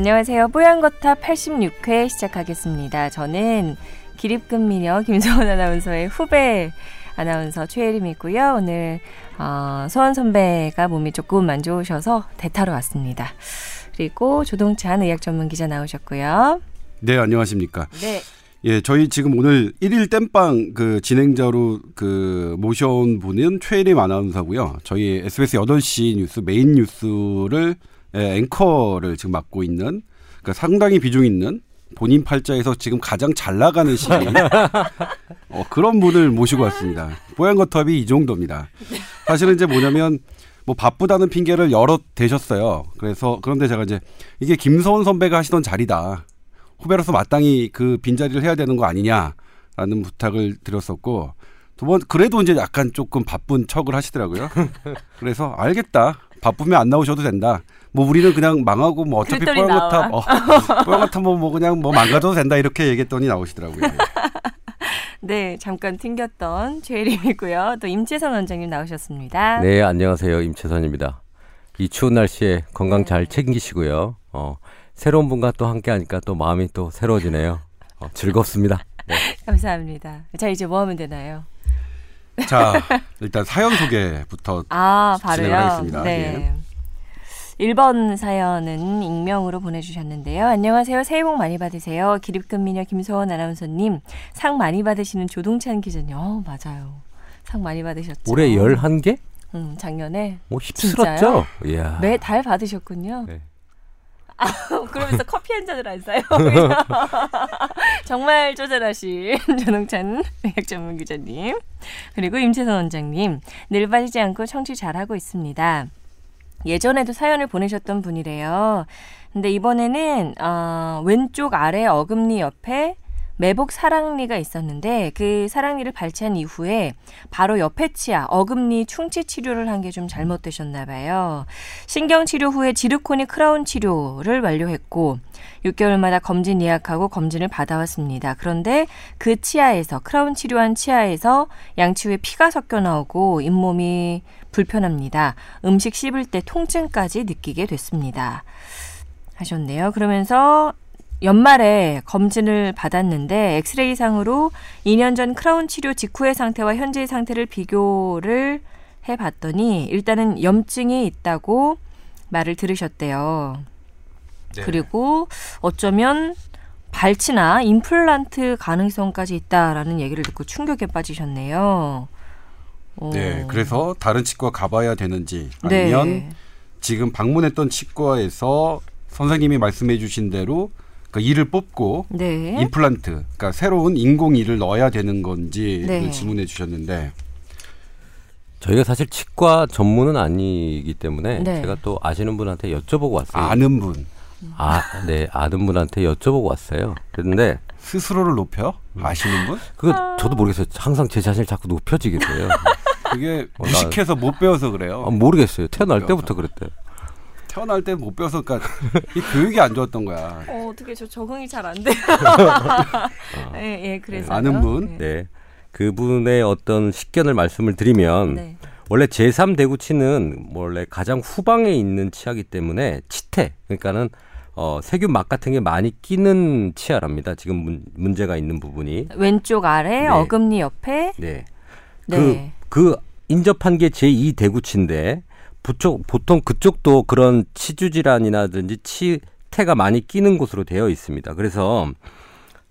네, 안녕하세요. 뽀얀거탑 86회 시작하겠습니다. 저는 기립근 미녀 김소원 아나운서의 후배 아나운서 최혜림이고요. 오늘 어, 소원 선배가 몸이 조금 안 좋으셔서 대타로 왔습니다. 그리고 조동찬 의학 전문 기자 나오셨고요. 네, 안녕하십니까. 네. 예, 저희 지금 오늘 1일 땜빵 그 진행자로 그 모셔온 분은 최혜림 아나운서고요. 저희 SBS 8시 뉴스 메인 뉴스를 예, 앵커를 지금 맡고 있는 그러니까 상당히 비중 있는 본인 팔자에서 지금 가장 잘 나가는 시기 어, 그런 분을 모시고 왔습니다. 뽀얀거탑이 이 정도입니다. 사실은 이제 뭐냐면 뭐 바쁘다는 핑계를 여러 대셨어요. 그래서 그런데 제가 이제 이게 김서원 선배가 하시던 자리다. 후배로서 마땅히 그 빈자리를 해야 되는 거 아니냐라는 부탁을 드렸었고 두 번 그래도 이제 약간 조금 바쁜 척을 하시더라고요. 그래서 알겠다. 바쁘면 안 나오셔도 된다. 뭐 우리는 그냥 망하고 뭐 어차피 뽀얀거탑 어, 뽀얀거탑 뭐, 뭐 그냥 뭐 망가져도 된다 이렇게 얘기했더니 나오시더라고요. 네, 잠깐 튕겼던 최혜림이고요. 또 임채선 원장님 나오셨습니다. 네, 안녕하세요. 임채선입니다. 이 추운 날씨에 건강 잘 챙기시고요. 어, 새로운 분과 또 함께 하니까 또 마음이 또 새로워지네요. 어, 즐겁습니다. 네. 감사합니다. 자, 이제 뭐 하면 되나요? 자, 일단 사연 소개부터 아, 진행을 하겠습니다. 네. 예. 1번 사연은 익명으로 보내주셨는데요. 안녕하세요. 새해 복 많이 받으세요. 기립근 미녀 김소원 아나운서님. 상 많이 받으시는 조동찬 기자님. 어, 맞아요. 상 많이 받으셨죠. 올해 11개? 음, 작년에. 오, 휩쓸었죠? 매달 받으셨군요. 네. 아, 그러면서 커피 한 잔을 안 사요. 정말 쪼잔하신 조동찬 약 전문 기자님. 그리고 임채선 원장님. 늘 빠지지 않고 청취 잘하고 있습니다. 예전에도 사연을 보내셨던 분이래요. 근데 이번에는 어, 왼쪽 아래 어금니 옆에 매복 사랑니가 있었는데 그 사랑니를 발치한 이후에 바로 옆에 치아 어금니 충치 치료를 한 게 좀 잘못되셨나 봐요. 신경 치료 후에 지르코니 크라운 치료를 완료했고 6개월마다 검진 예약하고 검진을 받아왔습니다. 그런데 그 치아에서 크라운 치료한 치아에서 양치 후에 피가 섞여 나오고 잇몸이 불편합니다. 음식 씹을 때 통증까지 느끼게 됐습니다. 하셨네요. 그러면서 연말에 검진을 받았는데 엑스레이상으로 2년 전 크라운 치료 직후의 상태와 현재의 상태를 비교를 해 봤더니 일단은 염증이 있다고 말을 들으셨대요. 네. 그리고 어쩌면 발치나 임플란트 가능성까지 있다라는 얘기를 듣고 충격에 빠지셨네요. 네, 그래서 다른 치과 가봐야 되는지 아니면 네. 지금 방문했던 치과에서 선생님이 말씀해 주신 대로 그 이를 뽑고 네. 임플란트, 그러니까 새로운 인공 이를 넣어야 되는 건지 네. 질문해 주셨는데 저희가 사실 치과 전문은 아니기 때문에 네. 제가 또 아시는 분한테 여쭤보고 왔어요. 아는 분. 아, 네, 아는 분한테 여쭤보고 왔어요. 그런데 스스로를 높여? 아시는 분? 그거 저도 모르겠어요. 항상 제 자신을 자꾸 높여지게 돼요. 그게 어, 무식해서 못 배워서 그래요. 아, 모르겠어요. 태어날 때부터 그랬대요. 태어날 때 못 배워서 그러니까 이 교육이 안 좋았던 거야. 어, 어떻게 저 적응이 잘 안 돼요. 예, 예, 그래서 아는 분. 네. 네. 그분의 어떤 식견을 말씀을 드리면 네. 원래 제3 대구치는 원래 가장 후방에 있는 치아기 때문에 치태 그러니까는 어, 세균 막 같은 게 많이 끼는 치아랍니다. 지금 문, 문제가 있는 부분이 왼쪽 아래 네. 어금니 옆에 네. 네. 그, 그 인접한 게 제2 대구치인데 부쪽, 보통 그쪽도 그런 치주 질환이라든지 치태가 많이 끼는 곳으로 되어 있습니다. 그래서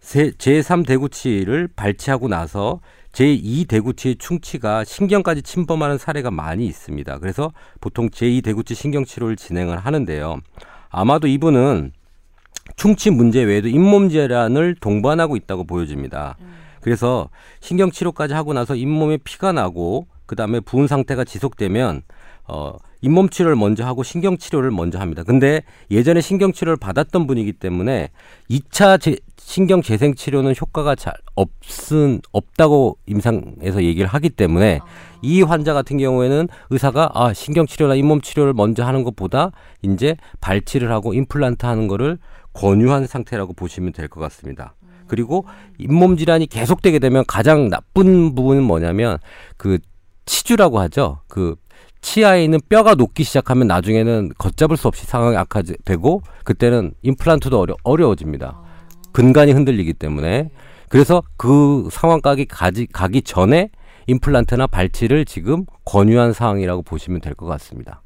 제3 대구치를 발치하고 나서 제2 대구치의 충치가 신경까지 침범하는 사례가 많이 있습니다. 그래서 보통 제2 대구치 신경 치료를 진행을 하는데요. 아마도 이분은 충치 문제 외에도 잇몸 질환을 동반하고 있다고 보여집니다. 그래서 신경 치료까지 하고 나서 잇몸에 피가 나고 그다음에 부은 상태가 지속되면 어, 잇몸 치료를 먼저 하고 신경 치료를 먼저 합니다. 근데 예전에 신경 치료를 받았던 분이기 때문에 2차 제, 신경 재생 치료는 효과가 잘 없은 없다고 임상에서 얘기를 하기 때문에 이 환자 같은 경우에는 의사가 아, 신경 치료나 잇몸 치료를 먼저 하는 것보다 이제 발치를 하고 임플란트 하는 거를 권유한 상태라고 보시면 될 것 같습니다. 그리고 잇몸 질환이 계속되게 되면 가장 나쁜 부분은 뭐냐면 그 치주라고 하죠. 그 치아에 있는 뼈가 녹기 시작하면 나중에는 걷잡을 수 없이 상황이 악화되고 그때는 임플란트도 어려, 어려워집니다. 근간이 흔들리기 때문에 그래서 그 상황까지 가지, 가기 전에 임플란트나 발치를 지금 권유한 상황이라고 보시면 될 것 같습니다.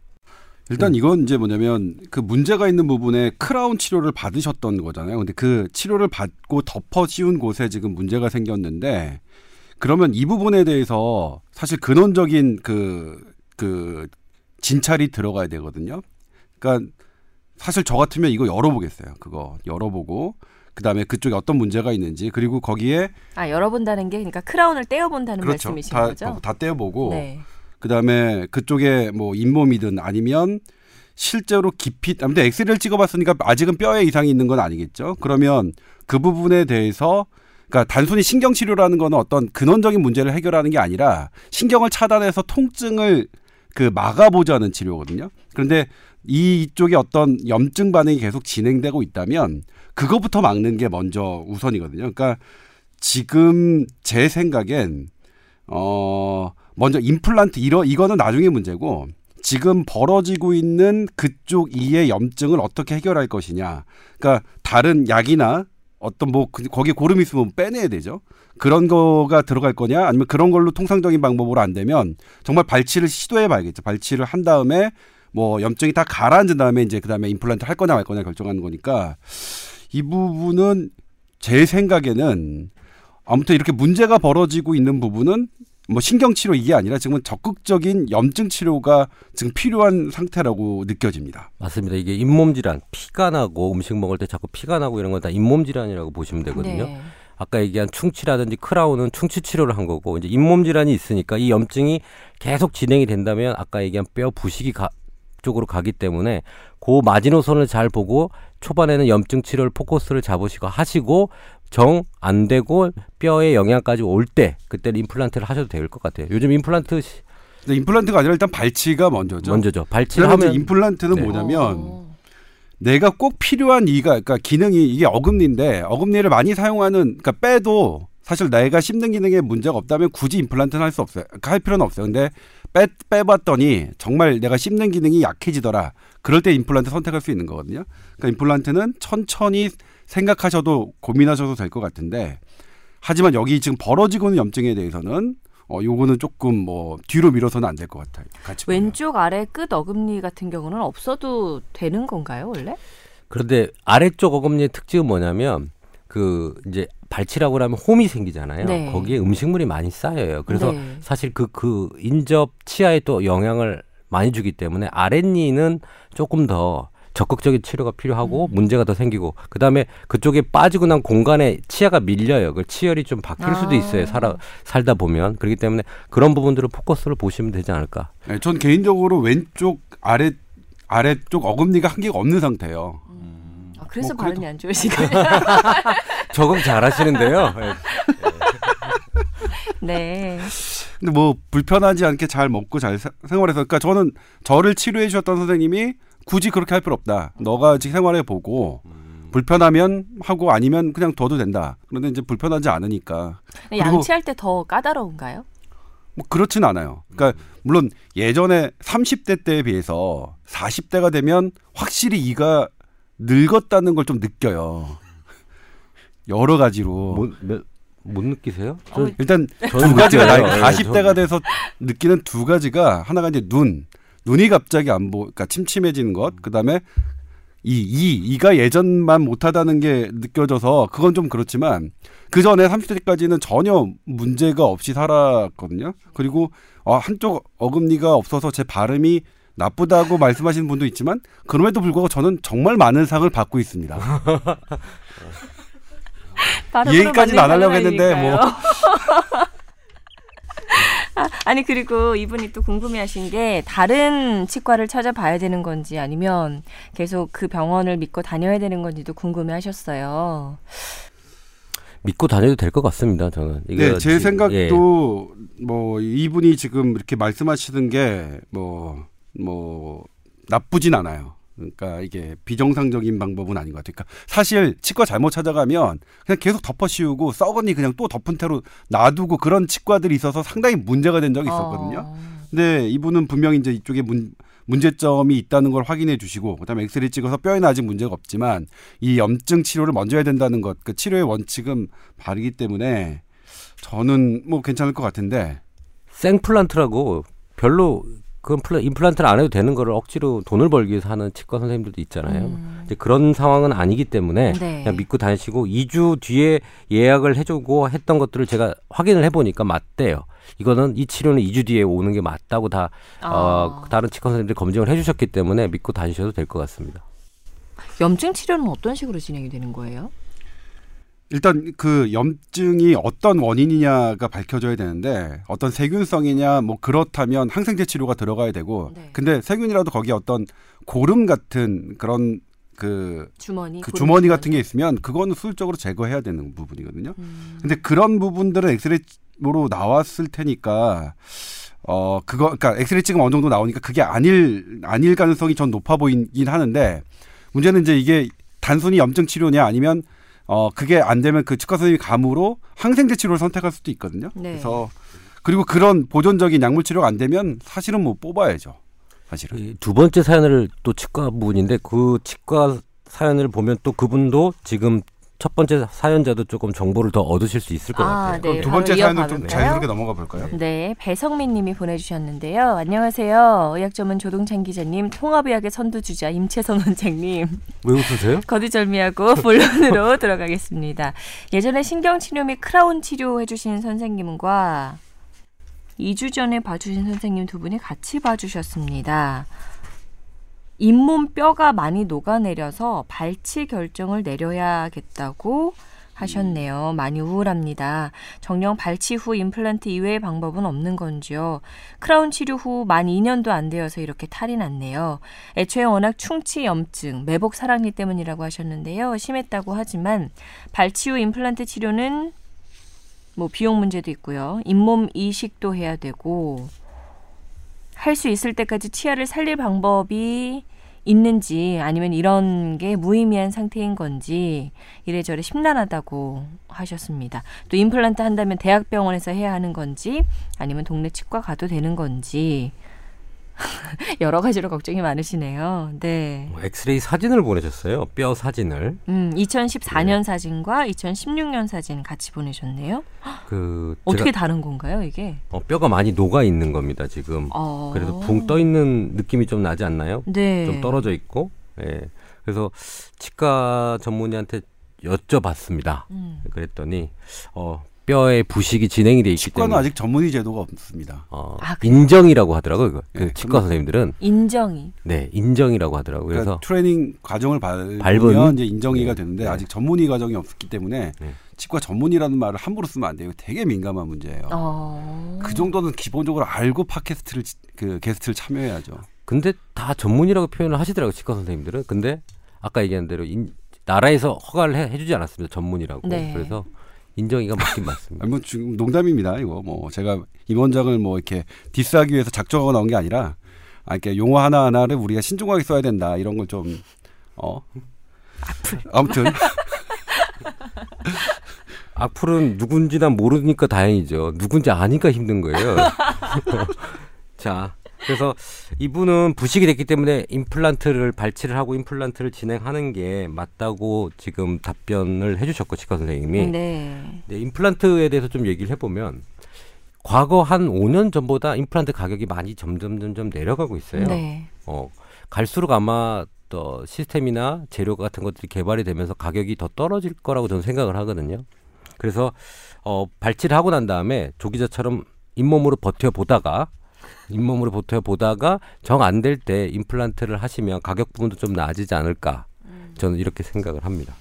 일단 이건 이제 뭐냐면 그 문제가 있는 부분에 크라운 치료를 받으셨던 거잖아요. 근데 그 치료를 받고 덮어 씌운 곳에 지금 문제가 생겼는데 그러면 이 부분에 대해서 사실 근원적인 그, 그 진찰이 들어가야 되거든요. 그러니까 사실 저 같으면 이거 열어보겠어요. 그거 열어보고 그다음에 그쪽에 어떤 문제가 있는지 그리고 거기에 아 열어본다는 게 그러니까 크라운을 떼어본다는 그렇죠. 말씀이신 다, 거죠? 다 떼어보고 네. 그다음에 그쪽에 뭐 잇몸이든 아니면 실제로 깊이 아무튼 엑스레이를 찍어봤으니까 아직은 뼈에 이상이 있는 건 아니겠죠. 그러면 그 부분에 대해서 그러니까 단순히 신경 치료라는 거는 어떤 근원적인 문제를 해결하는 게 아니라 신경을 차단해서 통증을 그 막아보자는 치료거든요. 그런데 이쪽에 어떤 염증 반응이 계속 진행되고 있다면 그것부터 막는 게 먼저 우선이거든요. 그러니까 지금 제 생각엔 어 먼저 임플란트 이러 이거는 나중에 문제고 지금 벌어지고 있는 그쪽 이의 염증을 어떻게 해결할 것이냐. 그러니까 다른 약이나 어떤 뭐 그- 거기에 고름 있으면 빼내야 되죠. 그런 거가 들어갈 거냐 아니면 그런 걸로 통상적인 방법으로 안 되면 정말 발치를 시도해 봐야겠죠. 발치를 한 다음에 뭐 염증이 다 가라앉은 다음에 이제 그다음에 임플란트 할 거냐 말 거냐 결정하는 거니까 이 부분은 제 생각에는 아무튼 이렇게 문제가 벌어지고 있는 부분은 뭐 신경 치료 이게 아니라 지금은 적극적인 염증 치료가 지금 필요한 상태라고 느껴집니다. 맞습니다. 이게 잇몸 질환, 피가 나고 음식 먹을 때 자꾸 피가 나고 이런 건 다 잇몸 질환이라고 보시면 되거든요. 네. 아까 얘기한 충치라든지 크라운은 충치 치료를 한 거고 이제 잇몸 질환이 있으니까 이 염증이 계속 진행이 된다면 아까 얘기한 뼈 부식이 가, 쪽으로 가기 때문에 그 마지노선을 잘 보고 초반에는 염증 치료를 포커스를 잡으시고 하시고 정 안 되고 뼈에 영향까지 올 때 그때는 임플란트를 하셔도 될 것 같아요. 요즘 임플란트 시- 근데 임플란트가 아니라 일단 발치가 먼저죠. 먼저죠. 발치를 하면 임플란트는 네. 뭐냐면 어. 내가 꼭 필요한 이가 그러니까 기능이 이게 어금니인데 어금니를 많이 사용하는 그러니까 빼도 사실 내가 씹는 기능에 문제가 없다면 굳이 임플란트는 할 수 없어요. 그러니까 할 필요는 없어요. 근데 빼 빼봤더니 정말 내가 씹는 기능이 약해지더라. 그럴 때 임플란트 선택할 수 있는 거거든요. 그러니까 임플란트는 천천히 생각하셔도 고민하셔도 될 것 같은데 하지만 여기 지금 벌어지고 있는 염증에 대해서는 어 요거는 조금 뭐 뒤로 밀어서는 안 될 것 같아요. 같이 보면. 왼쪽 아래 끝 어금니 같은 경우는 없어도 되는 건가요, 원래? 그런데 아래쪽 어금니의 특징은 뭐냐면 그 이제 발치라고 하면 홈이 생기잖아요. 네. 거기에 음식물이 많이 쌓여요. 그래서 네. 사실 그, 그 인접 치아에 또 영향을 많이 주기 때문에 아랫니는 조금 더 적극적인 치료가 필요하고 음. 문제가 더 생기고 그다음에 그쪽에 빠지고 난 공간에 치아가 밀려요. 그 치열이 좀 바뀔 수도 아. 있어요. 살아 살다 보면 그렇기 때문에 그런 부분들을 포커스를 보시면 되지 않을까. 네, 전 개인적으로 왼쪽 아래 아래쪽 어금니가 한 개가 없는 상태예요. 아, 그래서 뭐 그래도- 발음이 안 좋으시군요. 적응 잘하시는데요. 예. 네. 근데 뭐 불편하지 않게 잘 먹고 잘 사- 생활해서 그러니까 저는 저를 치료해 주셨던 선생님이 굳이 그렇게 할 필요 없다. 너가 지금 생활해 보고 불편하면 하고 아니면 그냥 둬도 된다. 그런데 이제 불편하지 않으니까 양치할 때 더 까다로운가요? 뭐 그렇진 않아요. 그러니까 물론 예전에 30대 때에 비해서 40대가 되면 확실히 이가 늙었다는 걸 좀 느껴요. 여러 가지로. 못, 몇- 못 느끼세요? 어, 일단 저는 두 가지가. 나이 예, 40대가 저- 돼서 느끼는 두 가지가 하나가 이제 눈 눈이 갑자기 안 보, 그러니까 침침해지는 것. 그 다음에 이, 이, 이가 예전만 못하다는 게 느껴져서 그건 좀 그렇지만 그 전에 30대까지는 전혀 문제가 없이 살았거든요. 그리고 어, 한쪽 어금니가 없어서 제 발음이 나쁘다고 말씀하시는 분도 있지만 그럼에도 불구하고 저는 정말 많은 상을 받고 있습니다. 얘기까지는 안 하려고 했는데 뭐. 아, 아니 그리고 이분이 또 궁금해하신 게 다른 치과를 찾아봐야 되는 건지 아니면 계속 그 병원을 믿고 다녀야 되는 건지도 궁금해하셨어요. 믿고 다녀도 될 것 같습니다. 저는. 네, 제 지- 생각도 예. 뭐 이분이 지금 이렇게 말씀하시는 게 뭐뭐 나쁘진 않아요. 그러니까 이게 비정상적인 방법은 아닌 것 같아요. 그러니까 사실 치과 잘못 찾아가면 그냥 계속 덮어 씌우고 썩은이 그냥 또 덮은 채로 놔두고 그런 치과들이 있어서 상당히 문제가 된 적이 있었거든요. 어, 근데 이분은 분명히 이제 이쪽에 문, 문제점이 있다는 걸 확인해 주시고 그다음에 엑스레이 찍어서 뼈에는 아직 문제가 없지만 이 염증 치료를 먼저 해야 된다는 것, 그 치료의 원칙은 바르기 때문에 저는 뭐 괜찮을 것 같은데 생플란트라고 별로 그건 플라, 임플란트를 안 해도 되는 거를 억지로 돈을 벌기 위해서 하는 치과 선생님들도 있잖아요. 음. 이제 그런 상황은 아니기 때문에 네. 그냥 믿고 다니시고 2주 뒤에 예약을 해주고 했던 것들을 제가 확인을 해보니까 맞대요. 이거는 이 치료는 2주 뒤에 오는 게 맞다고 다 어, 아. 다른 치과 선생님들이 검증을 해주셨기 때문에 믿고 다니셔도 될 것 같습니다. 염증 치료는 어떤 식으로 진행이 되는 거예요? 일단 그 염증이 어떤 원인이냐가 밝혀져야 되는데 어떤 세균성이냐 뭐 그렇다면 항생제 치료가 들어가야 되고 네. 근데 세균이라도 거기에 어떤 고름 같은 그런 그, 주머니, 그 주머니 같은 게 있으면 그거는 수술적으로 제거해야 되는 부분이거든요. 음. 근데 그런 부분들은 엑스레이로 나왔을 테니까 어 그거 그러니까 엑스레이 찍으면 어느 정도 나오니까 그게 아닐 아닐 가능성이 전 높아 보이긴 하는데 문제는 이제 이게 단순히 염증 치료냐 아니면 어 그게 안 되면 그 치과 선생님이 감으로 항생제 치료를 선택할 수도 있거든요. 네. 그래서 그리고 그런 보존적인 약물 치료가 안 되면 사실은 뭐 뽑아야죠. 사실은. 이두 번째 사연을 또 치과 부분인데 그 치과 사연을 보면 또 그분도 지금 첫 번째 사연자도 조금 정보를 더 얻으실 수 있을 것 아, 같아요. 네. 그럼 두 번째 사연을 좀? 자연스럽게 넘어가 볼까요? 네, 배성민 님이 보내주셨는데요. 안녕하세요. 의학 전문 조동찬 기자님, 통합의학의 선두주자 임채선 원장님. 왜 웃으세요? 거두절미하고 본론으로 들어가겠습니다. 예전에 신경치료 및 크라운 치료 해주신 선생님과 2주 전에 봐주신 선생님 두 분이 같이 봐주셨습니다. 잇몸 뼈가 많이 녹아내려서 발치 결정을 내려야겠다고 하셨네요. 많이 우울합니다. 정령 발치 후 임플란트 이외의 방법은 없는 건지요. 크라운 치료 후 만 2년도 안 되어서 이렇게 탈이 났네요. 애초에 워낙 충치 염증, 매복 사랑니 때문이라고 하셨는데요. 심했다고 하지만 발치 후 임플란트 치료는 뭐 비용 문제도 있고요. 잇몸 이식도 해야 되고 할 수 있을 때까지 치아를 살릴 방법이 있는지 아니면 이런 게 무의미한 상태인 건지 이래저래 심란하다고 하셨습니다. 또 임플란트 한다면 대학병원에서 해야 하는 건지 아니면 동네 치과 가도 되는 건지 여러 가지로 걱정이 많으시네요. 네. 뭐 엑스레이 사진을 보내셨어요. 뼈 사진을. 음, 2014년 사진과 2016년 사진 같이 보내셨네요. 그 어떻게 다른 건가요, 이게? 어, 뼈가 많이 녹아 있는 겁니다. 지금. 어. 그래서 붕 떠 있는 느낌이 좀 나지 않나요? 네. 좀 떨어져 있고. 예. 그래서 치과 전문의한테 여쭤봤습니다. 음. 그랬더니 어, 뼈에 부식이 진행이 돼 있기 치과는 때문에 아직 전문의 제도가 없습니다. 어, 아? 인정이라고 하더라고요. 그, 그 네, 치과 선생님들은 인정이. 네 인정이라고 하더라고요. 그러니까 그래서 트레이닝 과정을 밟으면 밟은? 이제 인정이가 네. 되는데 네. 아직 전문의 과정이 없기 때문에 네. 치과 전문의라는 말을 함부로 쓰면 안 돼요. 되게 민감한 문제예요. 어. 그 정도는 기본적으로 알고 팟캐스트를 치- 그 게스트를 참여해야죠. 근데 다 전문이라고 표현을 하시더라고요. 치과 선생님들은. 근데 아까 얘기한 대로 인, 나라에서 허가를 해, 해주지 않았습니다. 전문이라고. 네. 그래서 인정이가 맞긴 맞습니다. 아니, 뭐 지금 농담입니다. 이거 뭐 제가 임 원장을 뭐 이렇게 디스하기 위해서 작정하고 나온 게 아니라 아 이렇게 용어 하나 하나를 우리가 신중하게 써야 된다 이런 걸 좀 어. 아무튼 악플은 누군지 난 모르니까 다행이죠. 누군지 아니까 힘든 거예요. 자, 그래서 이분은 부식이 됐기 때문에 임플란트를 발치를 하고 임플란트를 진행하는 게 맞다고 지금 답변을 해주셨고 치과 선생님이 네. 네, 임플란트에 대해서 좀 얘기를 해보면 과거 한 5년 전보다 임플란트 가격이 많이 점점 점점 내려가고 있어요. 네. 어, 갈수록 아마 또 시스템이나 재료 같은 것들이 개발이 되면서 가격이 더 떨어질 거라고 저는 생각을 하거든요. 그래서 어, 발치를 하고 난 다음에 조기자처럼 잇몸으로 버텨 보다가 잇몸으로 버텨 보다가 정 안 될 때 임플란트를 하시면 가격 부분도 좀 나아지지 않을까 저는 이렇게 생각을 합니다.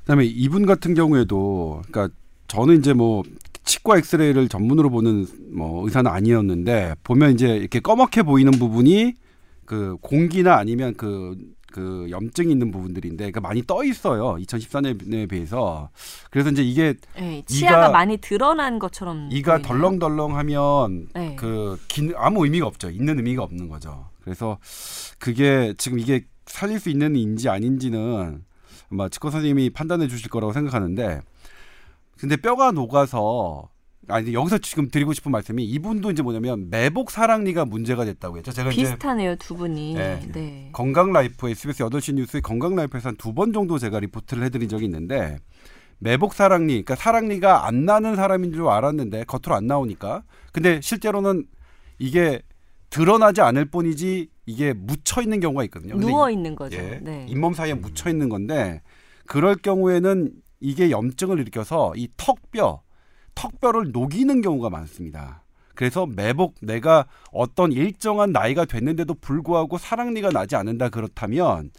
그다음에 이분 같은 경우에도 그러니까 저는 이제 뭐 치과 엑스레이를 전문으로 보는 뭐 의사는 아니었는데 보면 이제 이렇게 꺼멓게 보이는 부분이 그 공기나 아니면 그, 그 염증이 있는 부분들인데 그러니까 많이 떠 있어요. 2014년에 비해서. 그래서 이제 이게 네. 치아가 이가- 많이 드러난 것처럼 이가 보이네요. 덜렁덜렁하면 네. 그 긴, 아무 의미가 없죠. 있는 의미가 없는 거죠. 그래서 그게 지금 이게 살릴 수 있는 인지 아닌지는 아마 치과 선생님이 판단해 주실 거라고 생각하는데 근데 뼈가 녹아서 아니 여기서 지금 드리고 싶은 말씀이 이분도 이제 뭐냐면 매복 사랑니가 문제가 됐다고 했죠. 제가 이제 비슷하네요 두 분이. 네. 네. 건강 라이프 SBS 8시 뉴스의 건강 라이프에서 한 두 번 정도 제가 리포트를 해드린 적이 있는데 매복 사랑니, 그러니까 사랑니가 안 나는 사람인 줄 알았는데 겉으로 안 나오니까 근데 실제로는 이게 드러나지 않을 뿐이지 이게 묻혀 있는 경우가 있거든요. 누워 있는 거죠. 예, 네. 잇몸 사이에 묻혀 있는 건데 그럴 경우에는 이게 염증을 일으켜서 이 턱뼈, 턱뼈를 녹이는 경우가 많습니다. 그래서 매복 내가 어떤 일정한 나이가 됐는데도 불구하고 사랑니가 나지 않는다 그렇다면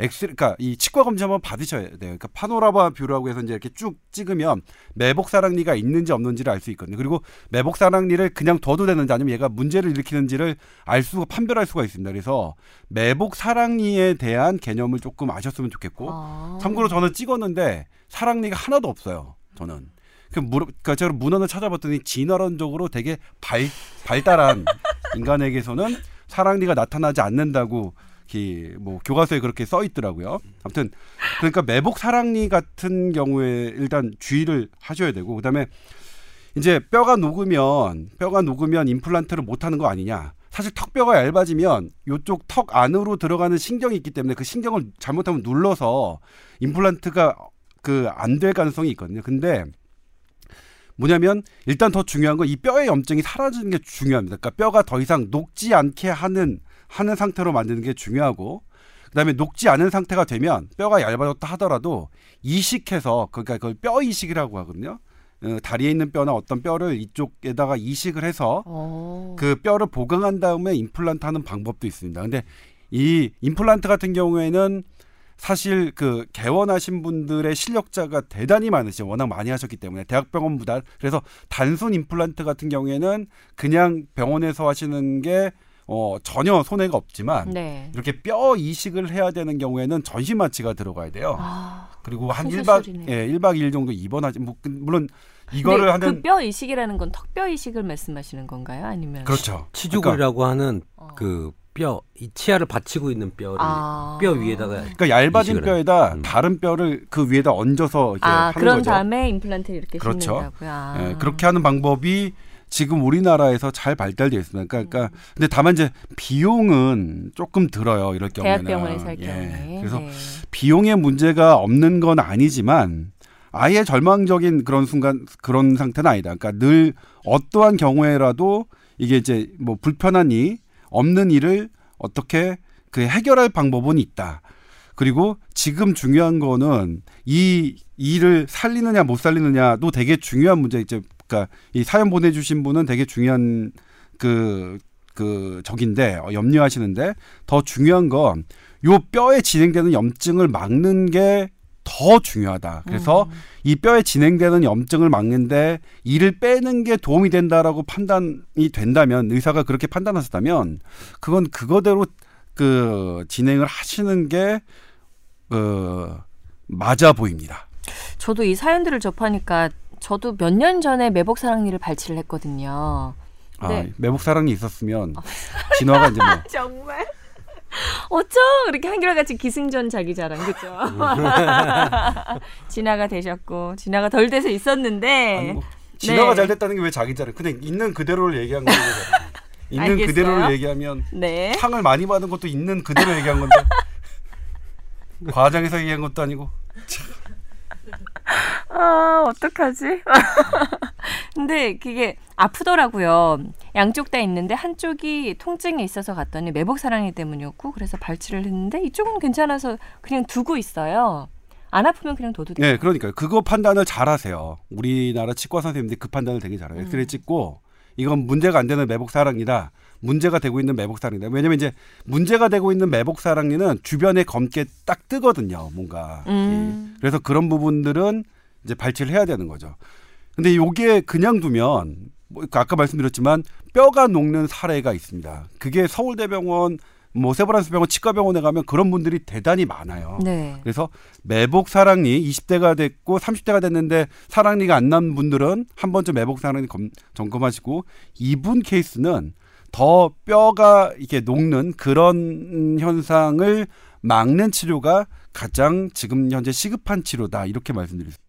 엑스 그러니까 이 치과 검진 한번 받으셔야 돼요. 그러니까 panorama view라고 해서 이제 이렇게 쭉 찍으면 매복 사랑니가 있는지 없는지를 알 수 있거든요. 그리고 매복 사랑니를 그냥 둬도 되는지 아니면 얘가 문제를 일으키는지를 알 수가 판별할 수가 있습니다. 그래서 매복 사랑니에 대한 개념을 조금 아셨으면 좋겠고 아. 참고로 저는 찍었는데 사랑니가 하나도 없어요. 저는. 그 물, 그러니까 제가 문헌을 찾아봤더니 진화론적으로 되게 발, 발달한 인간에게서는 사랑니가 나타나지 않는다고 이뭐 교과서에 그렇게 써 있더라고요. 아무튼 그러니까 매복 사랑니 같은 경우에 일단 주의를 하셔야 되고 그다음에 이제 뼈가 녹으면 뼈가 녹으면 임플란트를 못 하는 거 아니냐. 사실 턱뼈가 얇아지면 요쪽 턱 안으로 들어가는 신경이 있기 때문에 그 신경을 잘못하면 눌러서 임플란트가 그 안 될 가능성이 있거든요. 근데 뭐냐면 일단 더 중요한 건 이 뼈의 염증이 사라지는 게 중요합니다. 그러니까 뼈가 더 이상 녹지 않게 하는 하는 상태로 만드는 게 중요하고 그다음에 녹지 않은 상태가 되면 뼈가 얇아졌다 하더라도 이식해서 그러니까 그걸 뼈 이식이라고 하거든요. 어, 다리에 있는 뼈나 어떤 뼈를 이쪽에다가 이식을 해서 어. 그 뼈를 보강한 다음에 임플란트 하는 방법도 있습니다. 근데 이 임플란트 같은 경우에는 사실 그 개원하신 분들의 실력자가 대단히 많으시죠. 워낙 많이 하셨기 때문에 대학병원 보다 그래서 단순 임플란트 같은 경우에는 그냥 병원에서 하시는 게 어, 전혀 손해가 없지만 네. 이렇게 뼈 이식을 해야 되는 경우에는 전신 마취가 들어가야 돼요. 아. 그리고 한큰 1박 수술이네요. 예, 1박 2일 정도 입원하지 뭐 그- 물론 이거를 하는 그 뼈 이식이라는 건 턱뼈 이식을 말씀하시는 건가요? 아니면 그렇죠. 치주골이라고 하는 어. 그 뼈, 이 치아를 받치고 있는 뼈를 아. 뼈 위에다가 그러니까 얇아진 이식을 뼈에다 음. 다른 뼈를 그 위에다 얹어서 이렇게 아, 하는 그런 거죠. 다음에 임플란트를 이렇게 그렇죠. 심는다고요. 아. 예, 그렇게 하는 방법이 지금 우리나라에서 잘 발달되어 있습니다. 그러니까, 그러니까 근데 다만 이제 비용은 조금 들어요. 이럴 경우에는. 대학병원에서 할 예. 경우에. 그래서 네. 비용의 문제가 없는 건 아니지만 아예 절망적인 그런 순간 그런 상태는 아니다. 그러니까 늘 어떠한 경우에라도 이게 이제 뭐 불편한 이 없는 일을 어떻게 그 해결할 방법은 있다. 그리고 지금 중요한 거는 이 일을 살리느냐 못 살리느냐도 되게 중요한 문제 이제 그러니까 이 사연 보내주신 분은 되게 중요한 그, 그 적인데 어, 염려하시는데 더 중요한 건 요 뼈에 진행되는 염증을 막는 게 더 중요하다. 그래서 음. 이 뼈에 진행되는 염증을 막는데 이를 빼는 게 도움이 된다라고 판단이 된다면 의사가 그렇게 판단하셨다면 그건 그거대로 그 진행을 하시는 게 그 맞아 보입니다. 저도 이 사연들을 접하니까 저도 몇 년 전에 매복 사랑니를 발치를 했거든요. 아, 네. 매복 사랑이 있었으면 진화가 이제 뭐 정말? 어쩜 그렇게 한결같이 기승전 자기 자랑 그죠? 진화가 되셨고 진화가 덜 돼서 있었는데 아니 뭐 진화가 네. 잘 됐다는 게 왜 자기 자랑? 그냥 있는 그대로를 얘기한 거죠. 있는 알겠어요. 그대로를 얘기하면 네. 상을 많이 받은 것도 있는 그대로 얘기한 건데 과장해서 얘기한 것도 아니고 아 어떡하지? 근데 그게 아프더라고요. 양쪽 다 있는데 한쪽이 통증이 있어서 갔더니 매복 사랑니 때문이었고 그래서 발치를 했는데 이쪽은 괜찮아서 그냥 두고 있어요. 안 아프면 그냥 둬도 돼요. 네, 그러니까 그거 판단을 잘 하세요. 우리나라 치과 선생님들이 그 판단을 되게 잘해요. 엑스레이 찍고 이건 문제가 안 되는 매복 사랑이다. 문제가 되고 있는 매복 사랑이다. 왜냐면 이제 문제가 되고 있는 매복 사랑니는 주변에 검게 딱 뜨거든요. 뭔가. 음. 이- 그래서 그런 부분들은 이제 발치를 해야 되는 거죠. 근데 요게 그냥 두면 뭐 아까 말씀드렸지만 뼈가 녹는 사례가 있습니다. 그게 서울대병원 뭐 세브란스 병원 치과병원에 가면 그런 분들이 대단히 많아요. 네. 그래서 매복 사랑니 20대가 됐고 30대가 됐는데 사랑니가 안 난 분들은 한 번쯤 매복 사랑니 검, 점검하시고 이분 케이스는 더 뼈가 이렇게 녹는 그런 현상을 막는 치료가 가장 지금 현재 시급한 치료다 이렇게 말씀드릴 수 있습니다.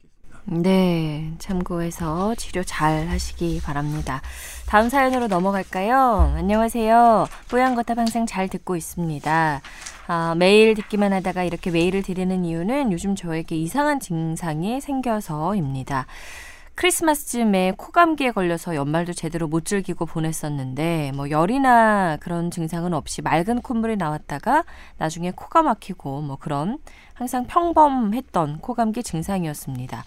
네, 참고해서 치료 잘 하시기 바랍니다. 다음 사연으로 넘어갈까요? 안녕하세요. 뽀얀거탑 항상 잘 듣고 있습니다. 아, 매일 듣기만 하다가 이렇게 메일을 드리는 이유는 요즘 저에게 이상한 증상이 생겨서입니다. 크리스마스쯤에 코감기에 걸려서 연말도 제대로 못 즐기고 보냈었는데 뭐 열이나 그런 증상은 없이 맑은 콧물이 나왔다가 나중에 코가 막히고 뭐 그런 항상 평범했던 코감기 증상이었습니다.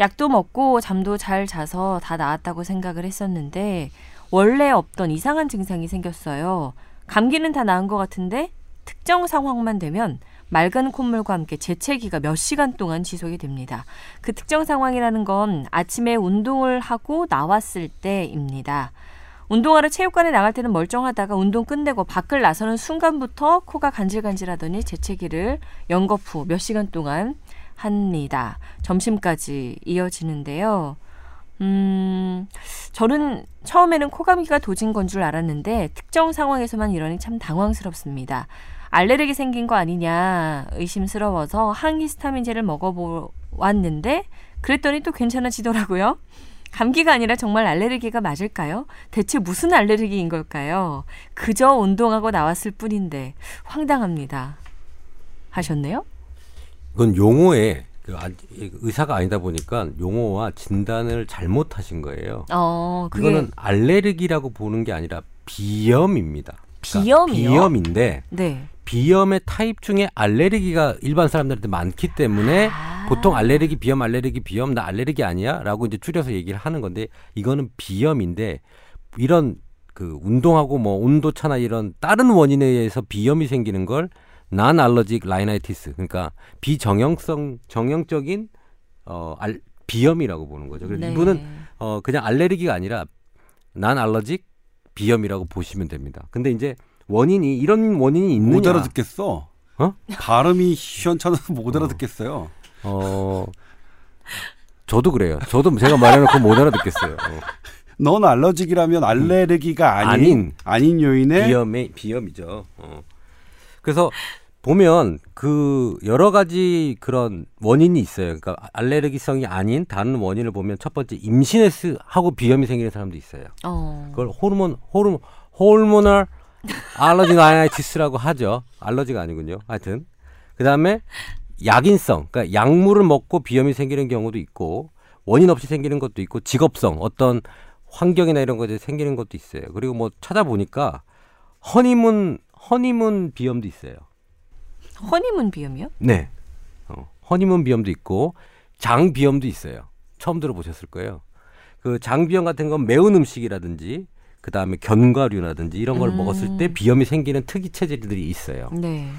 약도 먹고 잠도 잘 자서 다 나았다고 생각을 했었는데 원래 없던 이상한 증상이 생겼어요. 감기는 다 나은 것 같은데 특정 상황만 되면 맑은 콧물과 함께 재채기가 몇 시간 동안 지속이 됩니다. 그 특정 상황이라는 건 아침에 운동을 하고 나왔을 때입니다. 운동하러 체육관에 나갈 때는 멀쩡하다가 운동 끝내고 밖을 나서는 순간부터 코가 간질간질하더니 재채기를 후몇 시간 동안 합니다. 점심까지 이어지는데요. 음, 저는 처음에는 코감기가 도진 건 줄 알았는데 특정 상황에서만 이러니 참 당황스럽습니다. 알레르기 생긴 거 아니냐 의심스러워서 항히스타민제를 먹어보았는데 그랬더니 또 괜찮아지더라고요. 감기가 아니라 정말 알레르기가 맞을까요? 대체 무슨 알레르기인 걸까요? 그저 운동하고 나왔을 뿐인데 황당합니다. 하셨네요? 이건 용어에 그 의사가 아니다 보니까 용어와 진단을 잘못하신 거예요. 어, 그게... 이거는 알레르기라고 보는 게 아니라 비염입니다. 그러니까 비염이요? 비염인데 네. 비염의 타입 중에 알레르기가 일반 사람들한테 많기 때문에 아. 보통 알레르기 비염 알레르기 비염 나 알레르기 아니야라고 이제 줄여서 얘기를 하는 건데 이거는 비염인데 이런 그 운동하고 뭐 온도 차나 이런 다른 원인에 의해서 비염이 생기는 걸 non-allergic rhinitis 그러니까 비정형성 정형적인 어 알, 비염이라고 보는 거죠. 그래서 네. 이분은 어 그냥 알레르기가 아니라 non-allergic 비염이라고 보시면 됩니다. 근데 이제 원인이 이런 원인이 있느냐? 못 알아듣겠어. 어? 발음이 시원찮아서 못 알아듣겠어요. 어, 저도 그래요. 저도 제가 말해놓고 못 알아듣겠어요. 어. 넌 알러직이라면 알레르기가 아닌 아닌, 아닌 요인의 비염의 비염이죠. 어. 그래서 보면 그 여러 가지 그런 원인이 있어요. 그러니까 알레르기성이 아닌 다른 원인을 보면 첫 번째 임신했스 하고 비염이 생기는 사람도 있어요. 어. 그걸 호르몬 호르몬 호르모널 알러지 나이티스라고 하죠. 알러지가 아니군요. 하여튼 그다음에 약인성, 그러니까 약물을 먹고 비염이 생기는 경우도 있고 원인 없이 생기는 것도 있고 직업성, 어떤 환경이나 이런 것에 생기는 것도 있어요. 그리고 뭐 찾아보니까 허니문 허니문 비염도 있어요. 허니문 비염이요? 네. 어, 허니문 비염도 있고 장 비염도 있어요. 처음 들어보셨을 거예요. 그 장 비염 같은 건 매운 음식이라든지 그 다음에 견과류라든지 이런 걸 음. 먹었을 때 비염이 생기는 특이 체질들이 있어요. 네.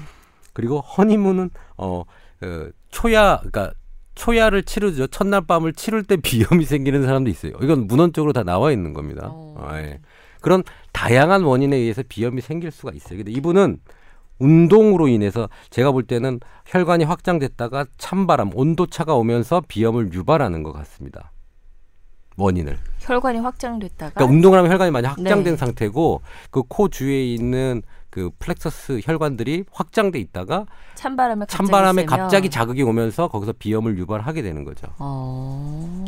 그리고 허니문은 어, 어 초야 그러니까 초야를 치르죠. 첫날 밤을 치를 때 비염이 생기는 사람도 있어요. 이건 문헌적으로 다 나와 있는 겁니다. 어. 어, 예. 그런 다양한 원인에 의해서 비염이 생길 수가 있어요. 근데 이분은 운동으로 인해서 제가 볼 때는 혈관이 확장됐다가 찬바람, 온도차가 오면서 비염을 유발하는 것 같습니다. 원인을. 혈관이 확장됐다가 그러니까 운동을 하면 혈관이 많이 확장된 네. 상태고 그 코 주위에 있는 그 plexus 혈관들이 확장돼 있다가 찬바람에 갑자기, 찬바람에 갑자기 자극이 오면서 거기서 비염을 유발하게 되는 거죠. 어...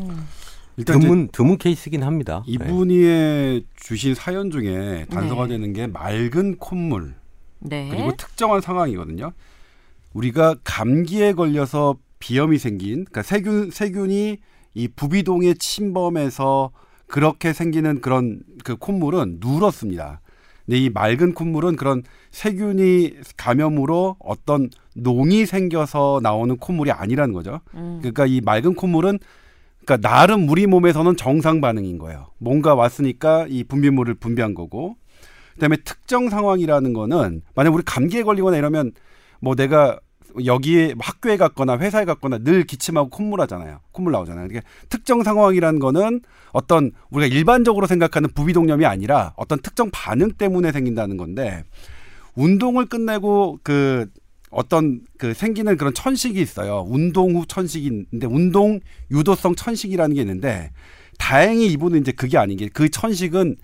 일단 드문 드문 케이스긴 합니다. 이분이 네. 주신 사연 중에 단서가 네. 되는 게 맑은 콧물 네. 그리고 특정한 상황이거든요. 우리가 감기에 걸려서 비염이 생긴 그러니까 세균 세균이 이 부비동의 침범에서 그렇게 생기는 그런 그 콧물은 누렇습니다. 근데 이 맑은 콧물은 그런 세균이 감염으로 어떤 농이 생겨서 나오는 콧물이 아니라는 거죠. 음. 그러니까 이 맑은 콧물은 그러니까 나름 우리 몸에서는 정상 반응인 거예요. 뭔가 왔으니까 이 분비물을 분비한 거고. 그다음에 특정 상황이라는 거는 만약 우리 감기에 걸리거나 이러면 뭐 내가 여기에 학교에 갔거나 회사에 갔거나 늘 기침하고 콧물 하잖아요. 콧물 나오잖아요. 그러니까 특정 상황이라는 거는 어떤 우리가 일반적으로 생각하는 부비동염이 아니라 어떤 특정 반응 때문에 생긴다는 건데 운동을 끝내고 그 어떤 그 생기는 그런 천식이 있어요. 운동 후 천식인데 운동 유도성 천식이라는 게 있는데 다행히 이분은 이제 그게 아닌 게 그 천식은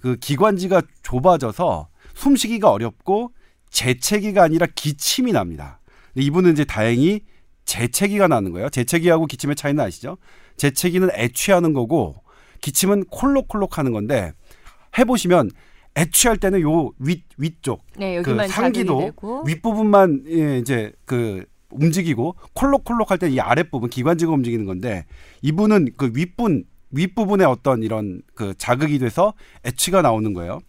그 기관지가 좁아져서 숨쉬기가 어렵고 재채기가 아니라 기침이 납니다. 이분은 이제 다행히 재채기가 나는 거예요. 재채기하고 기침의 차이는 아시죠? 재채기는 애취하는 거고 기침은 콜록콜록 하는 건데 해보시면 애취할 때는 요 윗 위쪽 네, 그 상기도 되고. 윗부분만 예, 이제 그 움직이고 콜록콜록 할 때 이 아랫부분 기관지가 움직이는 건데 이분은 그 윗분 윗부분에 어떤 이런 그 자극이 돼서 애취가 나오는 거예요.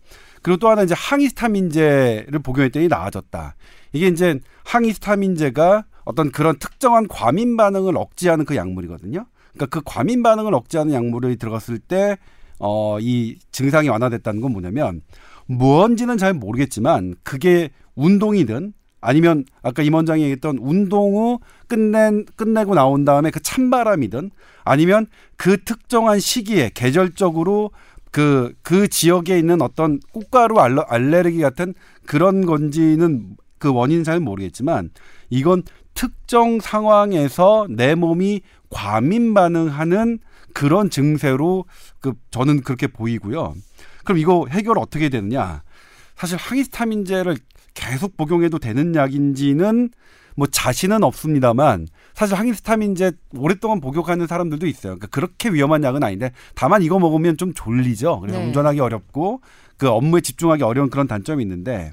그리고 또 하나 이제 항히스타민제를 복용했더니 나아졌다. 이게 이제 항히스타민제가 어떤 그런 특정한 과민 반응을 억제하는 그 약물이거든요. 그러니까 그 과민 반응을 억제하는 약물이 들어갔을 때 어, 이 증상이 완화됐다는 건 뭐냐면 뭔지는 잘 모르겠지만 그게 운동이든 아니면 아까 임 원장이 얘기했던 운동 후 끝낸 끝내고 나온 다음에 그 찬바람이든 아니면 그 특정한 시기에 계절적으로 그, 그 지역에 있는 어떤 꽃가루 알러, 알레르기 같은 그런 건지는 그 원인은 잘 모르겠지만 이건 특정 상황에서 내 몸이 과민 반응하는 그런 증세로 그 저는 그렇게 보이고요. 그럼 이거 해결 어떻게 되느냐? 사실 항히스타민제를 계속 복용해도 되는 약인지는 뭐 자신은 없습니다만 사실 항히스타민제 오랫동안 복용하는 사람들도 있어요. 그러니까 그렇게 위험한 약은 아닌데 다만 이거 먹으면 좀 졸리죠. 그래서 네. 운전하기 어렵고 그 업무에 집중하기 어려운 그런 단점이 있는데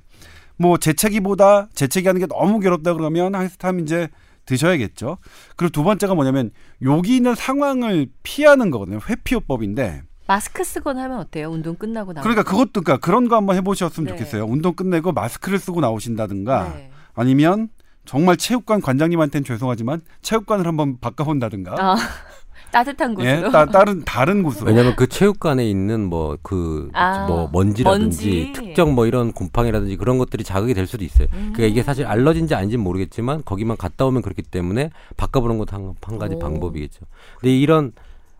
뭐 재채기보다 재채기하는 게 너무 괴롭다 그러면 항히스타민제 드셔야겠죠. 그리고 두 번째가 뭐냐면 여기 있는 상황을 피하는 거거든요. 회피요법인데 마스크 쓰거나 하면 어때요? 운동 끝나고 나면. 그러니까 그것도 그러니까 그런 거 한번 해보셨으면 네. 좋겠어요. 운동 끝내고 마스크를 쓰고 나오신다든가 네. 아니면 정말 체육관 관장님한테는 죄송하지만 체육관을 한번 바꿔본다든가 아, 따뜻한 예, 곳으로. 따, 다른 다른 곳으로 왜냐하면 그 체육관에 있는 뭐그뭐 아, 먼지라든지 먼지. 특정 뭐 이런 곰팡이라든지 그런 것들이 자극이 될 수도 있어요. 음. 그러니까 이게 사실 알러지인지 아닌지는 모르겠지만 거기만 갔다 오면 그렇기 때문에 바꿔보는 것도 한, 한 가지 오. 방법이겠죠. 근데 이런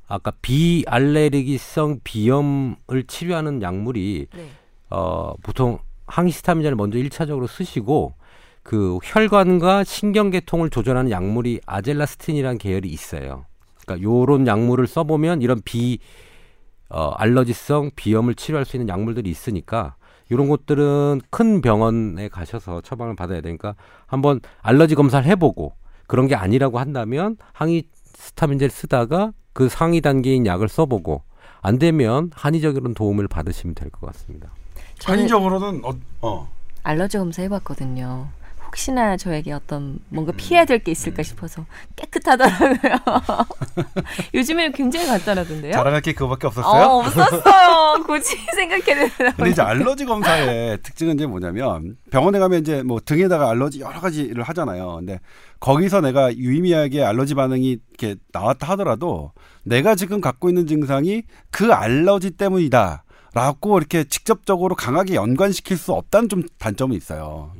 아까 비알레르기성 비염을 치료하는 약물이 네. 어 보통 항히스타민제를 먼저 일차적으로 쓰시고 그 혈관과 신경계통을 조절하는 약물이 아젤라스틴이라는 계열이 있어요. 그러니까 요런 약물을 써보면 이런 비 어, 알러지성 비염을 치료할 수 있는 약물들이 있으니까 이런 것들은 큰 병원에 가셔서 처방을 받아야 되니까 한번 알러지 검사를 해보고 그런 게 아니라고 한다면 항히스타민제를 쓰다가 그 상위 단계인 약을 써보고 안 되면 한의적인 도움을 받으시면 될 것 같습니다. 한의적으로는 어, 어. 알러지 검사 해봤거든요. 혹시나 저에게 어떤 뭔가 피해야 될 게 있을까 싶어서 깨끗하더라고요. 요즘에는 굉장히 간단하던데요? 자랑할 게 그거밖에 어, 없었어요. 없었어요. 굳이 생각해내더라고요. 근데 이제 알러지 검사의 특징은 이제 뭐냐면 병원에 가면 이제 뭐 등에다가 알러지 여러 가지를 하잖아요. 근데 거기서 내가 유의미하게 알러지 반응이 이렇게 나왔다 하더라도 내가 지금 갖고 있는 증상이 그 알러지 때문이다. 라고 이렇게 직접적으로 강하게 연관시킬 수 없다는 좀 단점이 있어요.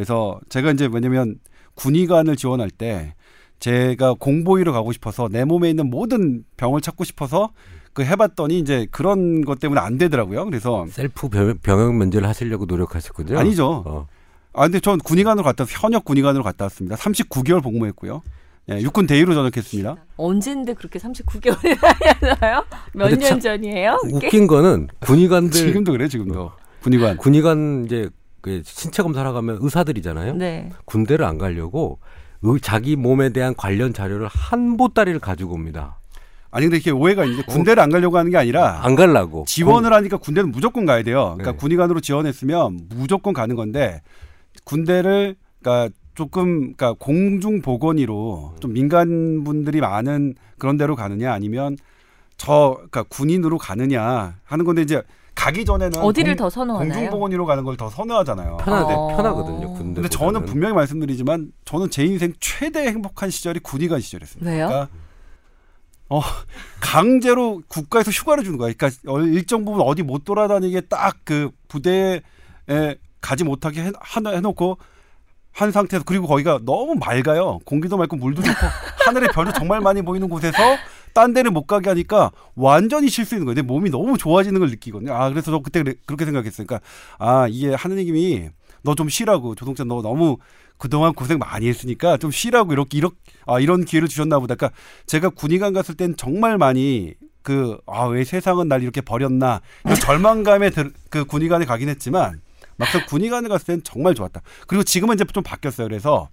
그래서 제가 이제 왜냐면 군의관을 지원할 때 제가 공보위로 가고 싶어서 내 몸에 있는 모든 병을 찾고 싶어서 그 해봤더니 이제 그런 것 때문에 안 되더라고요. 그래서 셀프 병- 병역 면제를 하시려고 노력하셨군요. 아니죠. 어. 아 근데 전 군의관으로 갔다 현역 군의관으로 갔다 왔습니다. 39개월 복무했고요. 예, 육군 대위로 전역했습니다. 언젠데 그렇게 39개월이 하냐요? 몇 근데 년 참- 전이에요? 웃긴 거는 군의관들 지금도 그래 지금도 군의관. 군의관 이제 그 신체 검사를 가면 의사들이잖아요. 네. 군대를 안 가려고 의- 자기 몸에 대한 관련 자료를 한 보따리를 가지고 옵니다. 아니 근데 이게 오해가 있는데 군대를 안 가려고 하는 게 아니라 안 가려고 지원을 하니까 군대는 무조건 가야 돼요. 그러니까 네. 군의관으로 지원했으면 무조건 가는 건데 군대를 그러니까 조금 그러니까 공중 보건의로 좀 민간 분들이 많은 그런 데로 가느냐 아니면 저 그러니까 군인으로 가느냐 하는 건데 이제 가기 전에는 어디를 공- 더 선호하나요? 공중보건의로 가는 걸 더 선호하잖아요. 편하대 어. 편하거든요. 군대. 근데 저는 분명히 말씀드리지만 저는 제 인생 최대 행복한 시절이 군의관 시절이었습니다. 왜요? 그러니까 어 강제로 국가에서 휴가를 주는 거야. 그러니까 어, 일정 부분 어디 못 돌아다니게 딱 그 부대에 가지 못하게 해, 하- 해놓고 한 상태에서 그리고 거기가 너무 맑아요. 공기도 맑고 물도 좋고 하늘에 별도 정말 많이 보이는 곳에서 딴 데를 못 가게 하니까 완전히 쉴수 있는 거예요. 내 몸이 너무 좋아지는 걸 느끼거든요. 아 그래서 저 그때 그렇게 생각했어요. 그러니까 아 이게 하느님이 너 좀 쉬라고 조동찬 너 너무 그동안 고생 많이 했으니까 좀 쉬라고 이렇게 이렇게 아 이런 기회를 주셨나 보다. 그러니까 제가 군의관 갔을 땐 정말 많이 그 아 왜 세상은 날 이렇게 버렸나 절망감에 들, 그 군의관에 가긴 했지만 막상 군의관에 갔을 땐 정말 좋았다. 그리고 지금은 이제 좀 바뀌었어요. 그래서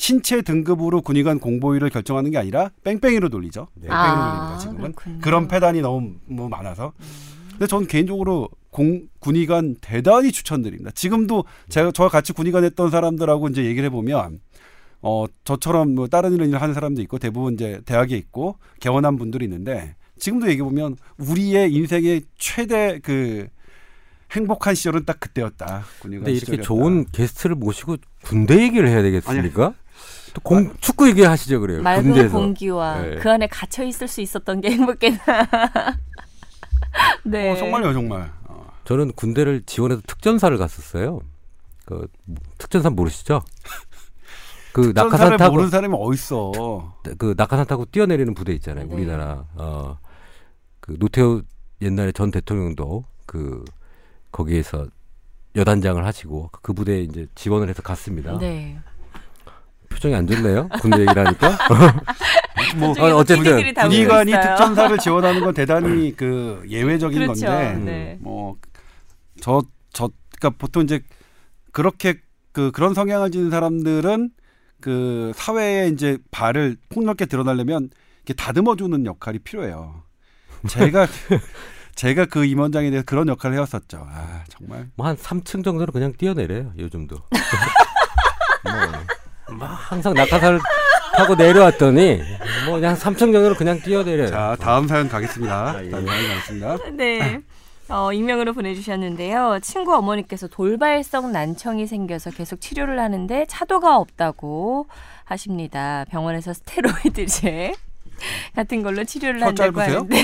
신체 등급으로 군의관 공보위를 결정하는 게 아니라 뺑뺑이로 돌리죠. 네. 뺑뺑이로 아, 돌립니다. 지금은 그렇군요. 그런 패단이 너무 뭐 많아서. 근데 저는 개인적으로 공, 군의관 대단히 추천드립니다. 지금도 제가 저와 같이 군의관 했던 사람들하고 이제 얘기를 해보면 어 저처럼 뭐 다른 일을 하는 사람도 있고 대부분 이제 대학에 있고 개원한 분들이 있는데 지금도 얘기해 보면 우리의 인생의 최대 그 행복한 시절은 딱 그때였다. 군의관 근데 이렇게 시절이었다. 좋은 게스트를 모시고 군대 얘기를 해야 되겠습니까? 또 공, 축구 얘기 하시죠 그래요. 맑은 군대에서. 공기와 네. 그 안에 갇혀 있을 수 있었던 게 행복했나. 네. 어, 정말요, 정말. 어. 저는 군대를 지원해서 특전사를 갔었어요. 그 특전사 모르시죠? 그 낙하산 타고 모르는 사람이 어딨어. 그 낙하산 타고 뛰어내리는 부대 있잖아요. 네. 우리나라 어 그 노태우 옛날에 전 대통령도 그 거기에서 여단장을 하시고 그 부대에 이제 지원을 해서 갔습니다. 네. 표정이 안 좋네요. 군대 얘기를 하니까. 뭐 저쪽에서 어쨌든 군의관이. 특전사를 지원하는 건 대단히 그 예외적인 그렇죠. 건데 네. 뭐저저 그러니까 보통 이제 그렇게 그 그런 성향을 지닌 사람들은 그 사회에 이제 발을 폭넓게 드러내려면 이렇게 다듬어 주는 역할이 필요해요. 제가 제가 그 임원장에 대해서 그런 역할을 해왔었죠. 아 정말 뭐 한 3층 정도로 그냥 뛰어내려요. 요즘도. 뭐, 막 항상 낙하산을 타고 내려왔더니 뭐 그냥 3층 정도로 그냥 뛰어내려요. 자 다음 사연 가겠습니다. 아, 예. 다음 사연 가겠습니다. 네. 어, 익명으로 보내주셨는데요. 친구 어머니께서 돌발성 난청이 생겨서 계속 치료를 하는데 차도가 없다고 하십니다. 병원에서 스테로이드제 같은 걸로 치료를 혀 한다고 짧으세요? 하는데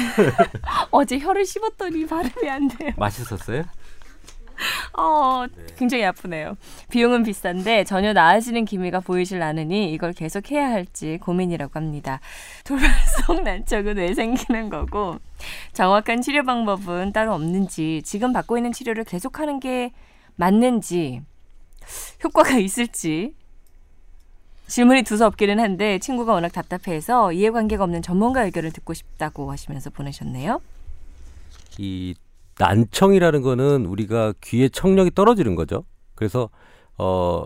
어제 혀를 씹었더니 발음이 안 돼요. 맛있었어요? 어, 굉장히 아프네요. 비용은 비싼데 전혀 나아지는 기미가 보이질 않으니 이걸 계속 해야 할지 고민이라고 합니다. 돌발성 난청은 왜 생기는 거고 정확한 치료 방법은 따로 없는지 지금 받고 있는 치료를 계속하는 게 맞는지 효과가 있을지 질문이 두서없기는 한데 친구가 워낙 답답해서 이해관계가 없는 전문가 의견을 듣고 싶다고 하시면서 보내셨네요. 이 난청이라는 거는 우리가 귀에 청력이 떨어지는 거죠. 그래서 어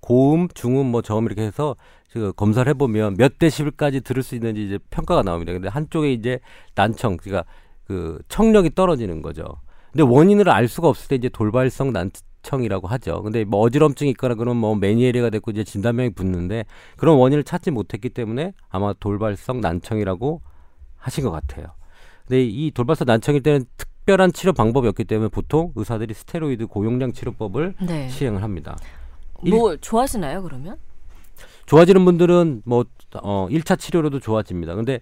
고음, 중음, 뭐 저음 이렇게 해서 그 검사를 해보면 몇 데시벨까지 들을 수 있는지 이제 평가가 나옵니다. 근데 한쪽에 이제 난청, 그러니까 그 청력이 떨어지는 거죠. 근데 원인을 알 수가 없을 때 이제 돌발성 난청이라고 하죠. 근데 뭐 어지럼증이 있거나 그런 뭐 매니에리가 됐고 이제 진단명이 붙는데 그런 원인을 찾지 못했기 때문에 아마 돌발성 난청이라고 하신 것 같아요. 근데 이 돌발성 난청일 때는 특 별한 치료 방법이 없기 때문에 보통 의사들이 스테로이드 고용량 치료법을 네. 시행을 합니다. 뭐 좋아지나요 그러면? 좋아지는 분들은 뭐 어, 1차 치료로도 좋아집니다. 근데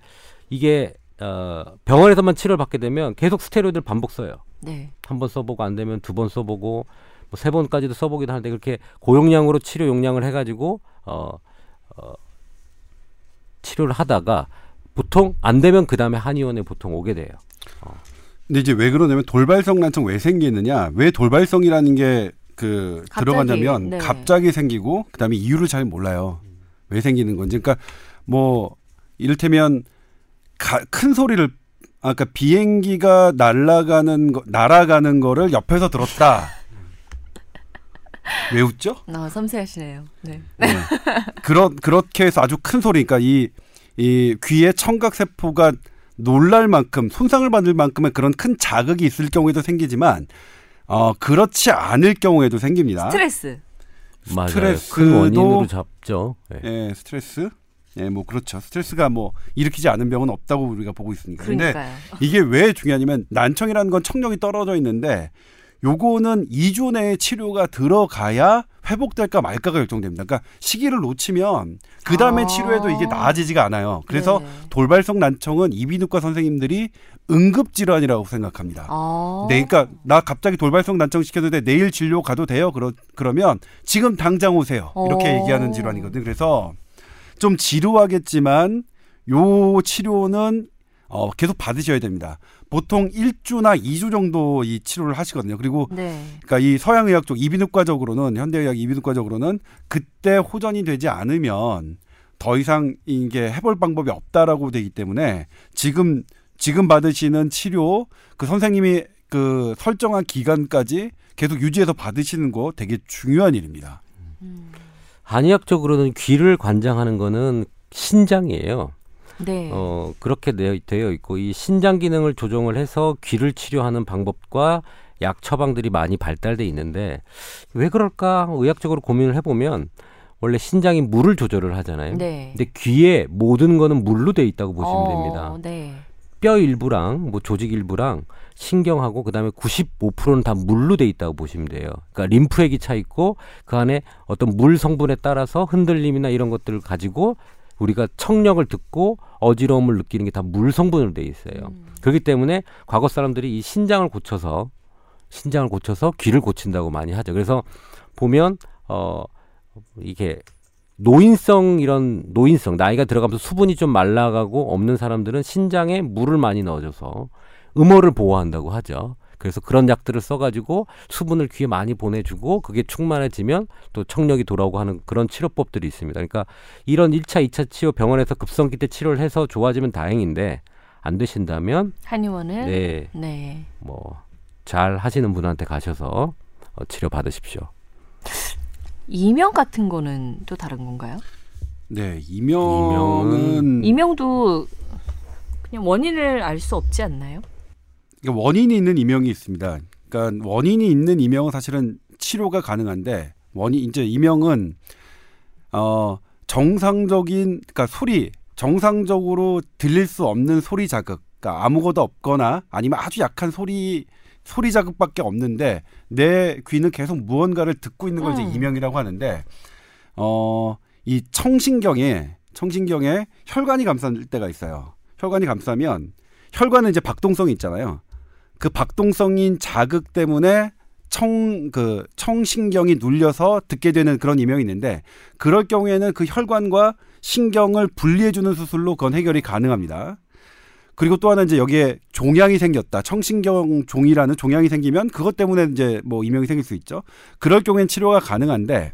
이게 어, 병원에서만 치료를 받게 되면 계속 스테로이드를 반복 써요. 네. 한 번 써보고 안 되면 두 번 써보고 뭐 세 번까지도 써보기도 하는데 그렇게 고용량으로 치료 용량을 해가지고 어, 어, 치료를 하다가 보통 안 되면 그 다음에 한의원에 보통 오게 돼요. 근데 이제 왜 그러냐면 돌발성 난청 왜 생기느냐? 왜 돌발성이라는 게 그 들어가냐면 네. 갑자기 생기고 그다음에 이유를 잘 몰라요. 왜 생기는 건지. 그러니까 뭐 이를테면 가, 큰 소리를 아까 비행기가 날아가는 거 날아가는 거를 옆에서 들었다. 왜 웃죠? 아, 섬세하시네요. 네. 네. 그렇 그렇게 해서 아주 큰 소리, 그러니까 이, 이 귀의 청각 세포가 놀랄 만큼 손상을 받을 만큼의 그런 큰 자극이 있을 경우에도 생기지만 어 그렇지 않을 경우에도 생깁니다. 스트레스. 스트레스도- 큰 원인으로 잡죠. 네. 예, 스트레스. 예, 뭐 그렇죠. 스트레스가 뭐 일으키지 않은 병은 없다고 우리가 보고 있으니까. 근데 그러니까요. 이게 왜 중요하냐면 난청이라는 건 청력이 떨어져 있는데 요거는 2주 내에 치료가 들어가야 회복될까 말까가 결정됩니다. 그러니까 시기를 놓치면 그 다음에 아. 치료해도 이게 나아지지가 않아요. 그래서 네. 돌발성 난청은 이비인후과 선생님들이 응급 질환이라고 생각합니다. 아. 네, 그러니까 나 갑자기 돌발성 난청 시켰는데 내일 진료 가도 돼요? 그러, 그러면 지금 당장 오세요. 이렇게 어. 얘기하는 질환이거든요. 그래서 좀 지루하겠지만 요 치료는 어, 계속 받으셔야 됩니다. 보통 1주나 2주 정도 이 치료를 하시거든요. 그리고 네. 그러니까 이 서양 의학 쪽 이비인후과적으로는 현대 의학 이비인후과적으로는 그때 호전이 되지 않으면 더 이상 이게 해볼 방법이 없다라고 되기 때문에 지금 지금 받으시는 치료 그 선생님이 그 설정한 기간까지 계속 유지해서 받으시는 거 되게 중요한 일입니다. 한의학적으로는 귀를 관장하는 거는 신장이에요. 네. 어, 그렇게 되어, 있고 이 신장 기능을 조정을 해서 귀를 치료하는 방법과 약 처방들이 많이 발달돼 있는데 왜 그럴까 의학적으로 고민을 해보면 원래 신장이 물을 조절을 하잖아요. 네. 근데 귀에 모든 거는 물로 돼 있다고 보시면 어, 됩니다. 네. 뼈 일부랑 뭐 조직 일부랑 신경하고 그다음에 95%는 다 물로 돼 있다고 보시면 돼요. 그러니까 림프액이 차 있고 그 안에 어떤 물 성분에 따라서 흔들림이나 이런 것들을 가지고 우리가 청력을 듣고 어지러움을 느끼는 게 다 물 성분으로 돼 있어요. 음. 그렇기 때문에 과거 사람들이 이 신장을 고쳐서 신장을 고쳐서 귀를 고친다고 많이 하죠. 그래서 보면 어 이게 노인성 이런 노인성 나이가 들어가면서 수분이 좀 말라가고 없는 사람들은 신장에 물을 많이 넣어줘서 음호를 보호한다고 하죠. 그래서 그런 약들을 써가지고 수분을 귀에 많이 보내주고 그게 충만해지면 또 청력이 돌아오고 하는 그런 치료법들이 있습니다. 그러니까 이런 1차, 2차 치료 병원에서 급성기 때 치료를 해서 좋아지면 다행인데 안 되신다면 한의원을 네, 네. 뭐 잘 하시는 분한테 가셔서 어, 치료 받으십시오. 이명 같은 거는 또 다른 건가요? 네, 이명은 이명도 그냥 원인을 알 수 없지 않나요? 그러니까 원인이 있는 이명이 있습니다. 그러니까 원인이 있는 이명은 사실은 치료가 가능한데 원인 이제 이명은 어 정상적인 그러니까 소리 정상적으로 들릴 수 없는 소리 자극 그러니까 아무것도 없거나 아니면 아주 약한 소리 소리 자극밖에 없는데 내 귀는 계속 무언가를 듣고 있는 걸 이제 음. 이명이라고 하는데 어 이 청신경에 청신경에 혈관이 감쌀 때가 있어요. 혈관이 감싸면 혈관은 이제 박동성이 있잖아요. 그 박동성인 자극 때문에 청 그 청신경이 눌려서 듣게 되는 그런 이명이 있는데 그럴 경우에는 그 혈관과 신경을 분리해 주는 수술로 그건 해결이 가능합니다. 그리고 또 하나 이제 여기에 종양이 생겼다. 청신경 종이라는 종양이 생기면 그것 때문에 이제 뭐 이명이 생길 수 있죠. 그럴 경우엔 치료가 가능한데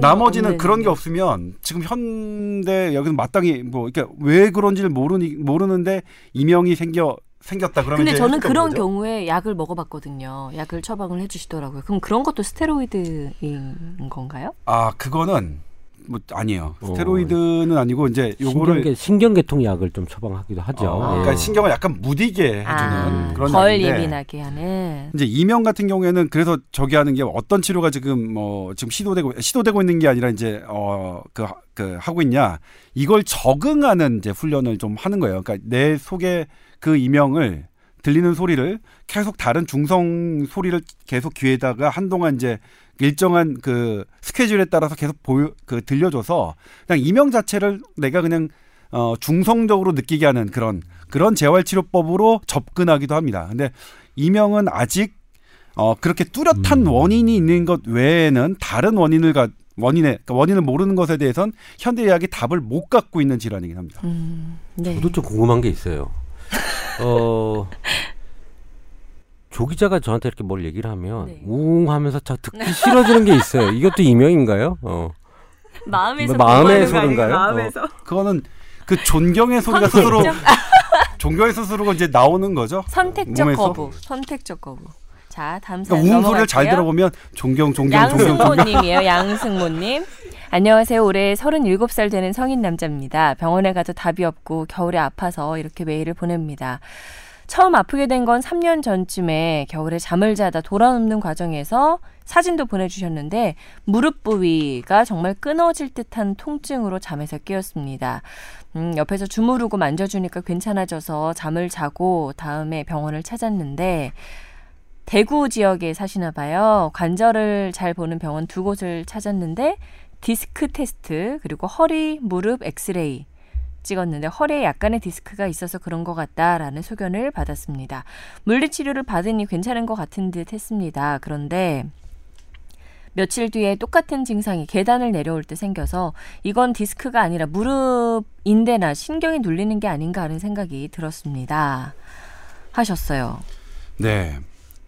나머지는 그런 게 없으면 지금 현대 여기서 마땅히 뭐 이렇게 왜 그런지를 모르니 모르는데 이명이 생겨 생겼다 그러면 근데 이제 저는 그런 거죠? 경우에 약을 먹어봤거든요. 약을 처방을 해주시더라고요. 그럼 그런 것도 스테로이드인 건가요? 아 그거는 뭐 아니에요. 어. 스테로이드는 아니고 이제 요거를 신경계, 신경계통 약을 좀 처방하기도 하죠. 어, 예. 그러니까 신경을 약간 무디게 해주는 아, 그런 덜 예민하게 하는. 이제 이명 같은 경우에는 그래서 저기 하는 게 어떤 치료가 지금 뭐 지금 시도되고 시도되고 있는 게 아니라 이제 어그 그 하고 있냐 이걸 적응하는 이제 훈련을 좀 하는 거예요. 그러니까 내 속에 그 이명을 들리는 소리를 계속 다른 중성 소리를 계속 귀에다가 한동안 이제 일정한 그 스케줄에 따라서 계속 보여 그 들려줘서 그냥 이명 자체를 내가 그냥 어 중성적으로 느끼게 하는 그런 그런 재활 치료법으로 접근하기도 합니다. 근데 이명은 아직 어 그렇게 뚜렷한 음. 원인이 있는 것 외에는 다른 원인을 가 원인의 그러니까 원인을 모르는 것에 대해선 현대의학이 답을 못 갖고 있는 질환이긴 합니다. 음, 네. 저도 좀 궁금한 게 있어요. 어, 조 기자가 저한테 이렇게 뭘 얘기를 하면 네. 우웅 하면서 자 듣기 싫어지는 게 있어요. 이것도 이명인가요? 어. 마음에서 마음의 아니에요? 소린가요? 마음에서. 그거는 그 존경의 소리가 스스로 존경의 스스로가 이제 나오는 거죠. 선택적 몸에서? 거부. 선택적 거부. 자, 다음 그러니까 사연 우웅 소리를 잘. 들어보면 존경 존경 존경 존경 양승모님이에요. 양승모님. 안녕하세요. 올해 37살 되는 성인 남자입니다. 병원에 가도 답이 없고 겨울에 아파서 이렇게 메일을 보냅니다. 처음 아프게 된 건 3년 전쯤에 겨울에 잠을 자다 돌아눕는 과정에서 사진도 보내주셨는데 무릎 부위가 정말 끊어질 듯한 통증으로 잠에서 깨었습니다. 음, 옆에서 주무르고 만져주니까 괜찮아져서 잠을 자고 다음에 병원을 찾았는데 대구 지역에 사시나 봐요. 관절을 잘 보는 병원 두 곳을 찾았는데 디스크 테스트 그리고 허리, 무릎 엑스레이 찍었는데 허리에 약간의 디스크가 있어서 그런 것 같다라는 소견을 받았습니다. 물리치료를 받으니 괜찮은 것 같은 듯 했습니다. 그런데 며칠 뒤에 똑같은 증상이 계단을 내려올 때 생겨서 이건 디스크가 아니라 무릎 인대나 신경이 눌리는 게 아닌가 하는 생각이 들었습니다. 하셨어요. 네.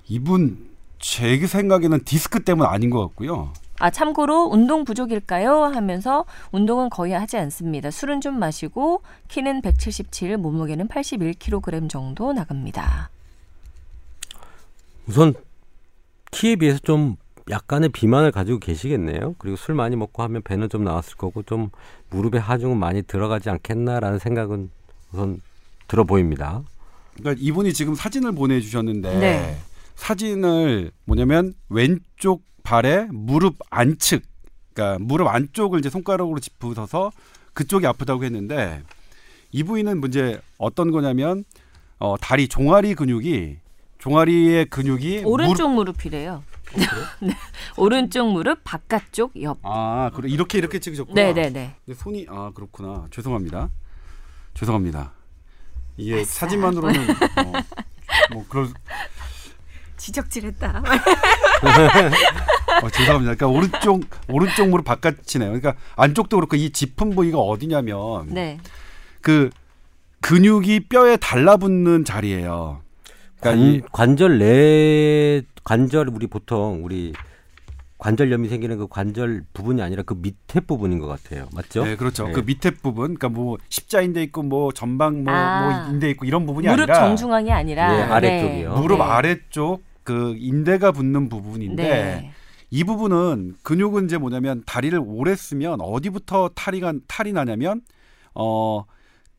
이분 제 생각에는 디스크 때문 아닌 것 같고요. 아, 참고로 운동 부족일까요? 하면서 운동은 거의 하지 않습니다. 술은 좀 마시고 키는 177, 몸무게는 81kg 정도 나갑니다. 우선 키에 비해서 좀 약간의 비만을 가지고 계시겠네요. 그리고 술 많이 먹고 하면 배는 좀 나왔을 거고 좀 무릎에 하중은 많이 들어가지 않겠나라는 생각은 우선 들어 보입니다. 그러니까 이분이 지금 사진을 보내주셨는데 네. 사진을 뭐냐면 왼쪽 발에 무릎 안측, 그러니까 무릎 안쪽을 이제 손가락으로 짚으셔서 그쪽이 아프다고 했는데 이 부위는 문제 어떤 거냐면 어, 다리 종아리 근육이 종아리의 근육이 오른쪽 무릎, 무릎이래요. 네. 오른쪽 무릎 바깥쪽 옆. 아 그래 이렇게 이렇게 찍으셨구나. 네 네네. 근데 손이 아 그렇구나 죄송합니다 죄송합니다 이게. 사진만으로는 어, 뭐 그럴 지적질했다. 어, 죄송합니다 그러니까 오른쪽 오른쪽 무릎 바깥이네요 그러니까 안쪽도 그렇고 이 짚은 부위가 어디냐면 네. 그 근육이 뼈에 달라붙는 자리예요 그러니까 이 관, 관절 내 관절 우리 보통 우리 관절염이 생기는 그 관절 부분이 아니라 그 밑에 부분인 것 같아요. 맞죠? 네, 그렇죠. 네. 그 밑에 부분, 그러니까 뭐 십자인대 있고 뭐 전방 뭐, 아. 뭐 인대 있고 이런 부분이 무릎 아니라 정중앙이 아니라 네, 아래쪽이요. 무릎 네. 아래쪽 그 인대가 붙는 부분인데 네. 이 부분은 근육은 이제 뭐냐면 다리를 오래 쓰면 어디부터 탈이 간 탈이 나냐면 어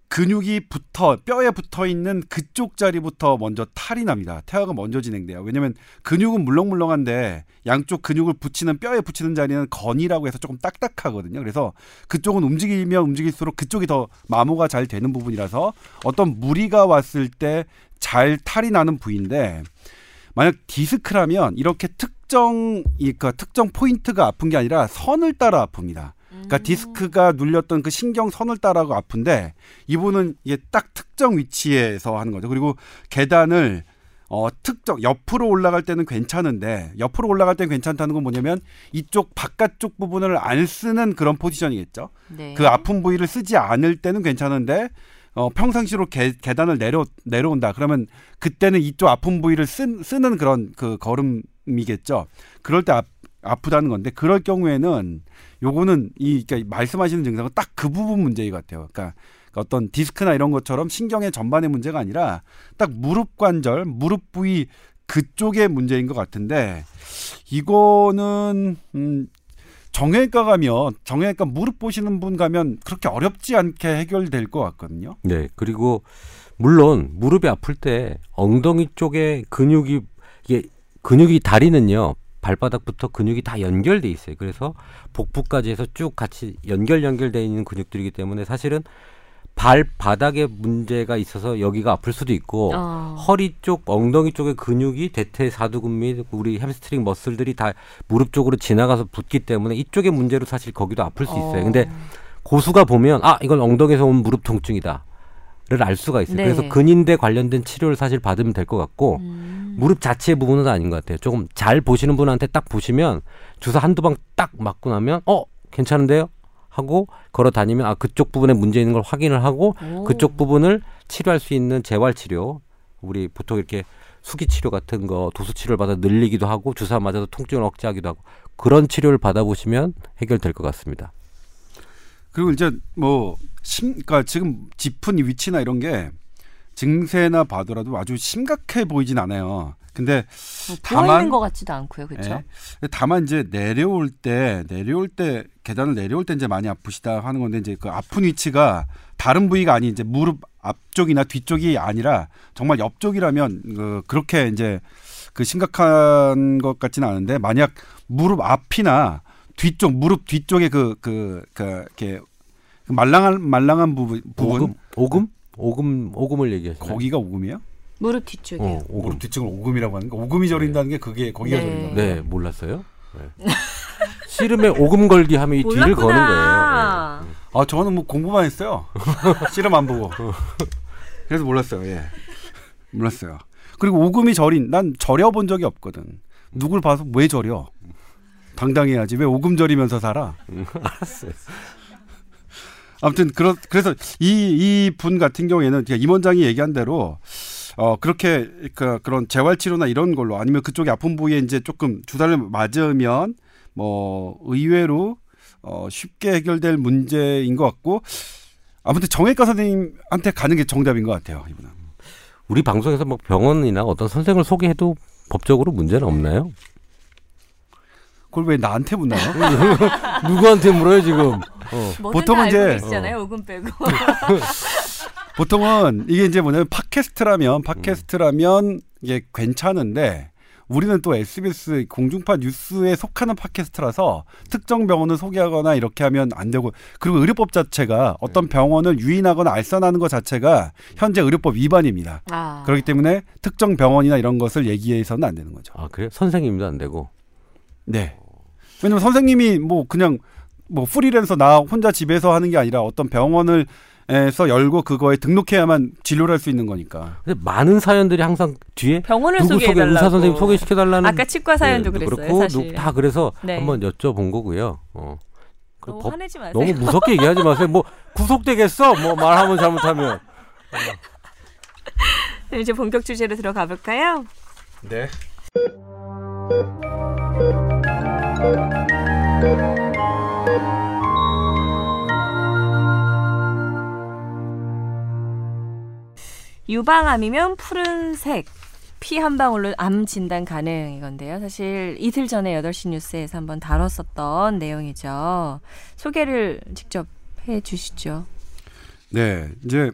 근육이 붙어 뼈에 붙어 있는 그쪽 자리부터 먼저 탈이 납니다. 태화가 먼저 진행돼요. 왜냐면 근육은 물렁물렁한데 양쪽 근육을 붙이는 뼈에 붙이는 자리는 건이라고 해서 조금 딱딱하거든요. 그래서 그쪽은 움직이면 움직일수록 그쪽이 더 마모가 잘 되는 부분이라서 어떤 무리가 왔을 때 잘 탈이 나는 부위인데 만약 디스크라면 이렇게 특정 이 그러니까 특정 포인트가 아픈 게 아니라 선을 따라 아픕니다. 그러니까 디스크가 눌렸던 그 신경 선을 따라가 아픈데 이분은 이게 딱 특정 위치에서 하는 거죠. 그리고 계단을 어 특정 옆으로 올라갈 때는 괜찮은데 옆으로 올라갈 때는 괜찮다는 건 뭐냐면 이쪽 바깥쪽 부분을 안 쓰는 그런 포지션이겠죠. 네. 그 아픈 부위를 쓰지 않을 때는 괜찮은데 어, 평상시로 계, 계단을 내려 내려온다. 그러면 그때는 이쪽 아픈 부위를 쓴, 쓰는 그런 그 걸음이겠죠. 그럴 때 아, 아프다는 건데 그럴 경우에는 요거는 이 그러니까 말씀하시는 증상은 딱 그 부분 문제인 것 같아요. 그러니까 어떤 디스크나 이런 것처럼 신경의 전반의 문제가 아니라 딱 무릎 관절, 무릎 부위 그쪽의 문제인 것 같은데 이거는 음 정형외과 가면 정형외과 무릎 보시는 분 가면 그렇게 어렵지 않게 해결될 것 같거든요. 네. 그리고 물론 무릎이 아플 때 엉덩이 쪽에 근육이 이게 근육이 다리는요. 발바닥부터 근육이 다 연결돼 있어요. 그래서 복부까지 해서 쭉 같이 연결 연결돼 있는 근육들이기 때문에 사실은 발바닥에 문제가 있어서 여기가 아플 수도 있고 어. 허리 쪽, 엉덩이 쪽의 근육이 대퇴사두근 및 우리 hamstring muscle들이 다 무릎 쪽으로 지나가서 붙기 때문에 이쪽의 문제로 사실 거기도 아플 수 있어요. 근데 고수가 보면 아 이건 엉덩이에서 온 무릎 통증이다. 를알 수가 있어요. 네. 그래서 근인대 관련된 치료를 사실 받으면 될 것 같고 음. 무릎 자체의 부분은 아닌 것 같아요. 조금 잘 보시는 분한테 딱 보시면 주사 한두 방 딱 맞고 나면 어 괜찮은데요? 하고 걸어 다니면 아 그쪽 부분에 문제 있는 걸 확인을 하고 오. 그쪽 부분을 치료할 수 있는 재활 치료 우리 보통 이렇게 수기 치료 같은 거 도수 치료를 받아 늘리기도 하고 주사 맞아서 통증을 억제하기도 하고 그런 치료를 받아보시면 해결될 것 같습니다. 그리고 이제 뭐 심, 그러니까 지금 짚은 이 위치나 이런 게 증세나 봐더라도 아주 심각해 보이진 않아요. 근데 뭐 다만- 있는 것 같지도 않고요, 그렇죠? 예. 다만 이제 내려올 때 내려올 때 계단을 내려올 때 이제 많이 아프시다 하는 건데 이제 그 아픈 위치가 다른 부위가 아닌 이제 무릎 앞쪽이나 뒤쪽이 아니라 정말 옆쪽이라면 그 그렇게 이제 그 심각한 것 같지는 않은데 만약 무릎 앞이나 뒤쪽 무릎 뒤쪽에 그 그 그 이렇게 그 말랑한 말랑한 부분 부분 오금, 오금, 오금, 오금을 얘기하시나요? 거기가 오금이에요? 무릎 뒤쪽이요. 어, 오금. 무릎 뒤쪽을 오금이라고 하는 거 오금이 저린다는 게 그게 거기가 네. 저린다. 네, 몰랐어요. 네. 씨름에 오금 걸기 하면 이 뒤를 거는 거예요. 몰랐구나. 아 저는 뭐 공부만 했어요. 실험 안 보고. 그래서 몰랐어요. 예. 몰랐어요. 그리고 오금이 절인 난 절여 본 적이 없거든. 누굴 봐서 왜 절여? 당당해야지. 왜 오금 절이면서 살아? 네. 알았어요. 아무튼 그러, 그래서 이 이 분 같은 경우에는 임 원장이 얘기한 대로 어 그렇게 그 그런 재활 치료나 이런 걸로 아니면 그쪽에 아픈 부위에 이제 조금 주사를 맞으면 뭐 의외로 어 쉽게 해결될 문제인 것 같고 아무튼 정형외과 선생님한테 가는 게 정답인 것 같아요 이분은. 우리 방송에서 뭐 병원이나 어떤 선생을 소개해도 법적으로 문제는 없나요? 그걸 왜 나한테 묻나요? 누구한테 물어요 지금? 어. 보통은 다 이제- 알고 계시잖아요. 오금 빼고. 보통은 이게 이제 뭐냐면 팟캐스트라면 팟캐스트라면 이게 괜찮은데 우리는 또 SBS 공중파 뉴스에 속하는 팟캐스트라서 특정 병원을 소개하거나 이렇게 하면 안 되고 그리고 의료법 자체가 어떤 병원을 유인하거나 알선하는 것 자체가 현재 의료법 위반입니다. 아. 그렇기 때문에 특정 병원이나 이런 것을 얘기해서는 안 되는 거죠. 아 그래요? 선생님도 안 되고. 네. 왜냐면 선생님이 뭐 그냥 뭐 프리랜서 나 혼자 집에서 하는 게 아니라 어떤 병원을 에서 열고 그거에 등록해야만 진료를 할 수 있는 거니까. 근데 많은 사연들이 항상 뒤에 병원을 누구 소개 소개해달라고. 의사 선생님 소개시켜 달라는 아까 치과 사연도 네, 그랬어요. 그렇고 사실. 다 그래서 네. 한번 여쭤본 거고요. 어. 그 너무 법- 화내지 마세요. 너무 무섭게 얘기하지 마세요. 뭐 구속되겠어? 뭐 말하면 잘못하면. 네, 이제 본격 주제로 들어가 볼까요? 네. 유방암이면 푸른색 피 한 방울로 암 진단 가능 이건데요. 사실 이틀 전에 8시 뉴스에서 한번 다뤘었던 내용이죠. 소개를 직접 해 주시죠. 네. 이제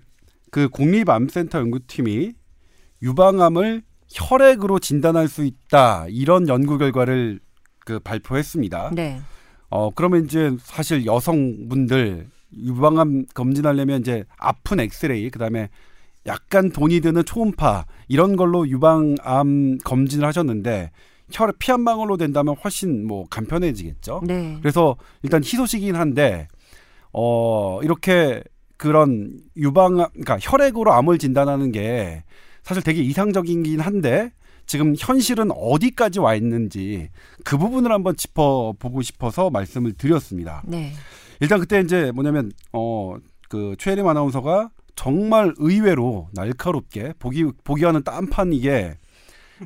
그 국립암센터 연구팀이 유방암을 혈액으로 진단할 수 있다 이런 연구 결과를 그 발표했습니다. 네. 어 그러면 이제 사실 여성분들 유방암 검진하려면 이제 아픈 엑스레이 그다음에 약간 돈이 드는 초음파 이런 걸로 유방암 검진을 하셨는데 혈액 피한 방울로 된다면 훨씬 뭐 간편해지겠죠. 네. 그래서 일단 희소식이긴 한데 어 이렇게 그런 유방 그러니까 혈액으로 암을 진단하는 게 사실 되게 이상적이긴 한데 지금 현실은 어디까지 와 있는지 그 부분을 한번 짚어보고 싶어서 말씀을 드렸습니다. 네. 일단 그때 이제 뭐냐면 어 그 최혜림 아나운서가 정말 의외로 날카롭게 보기 보기와는 딴판 이게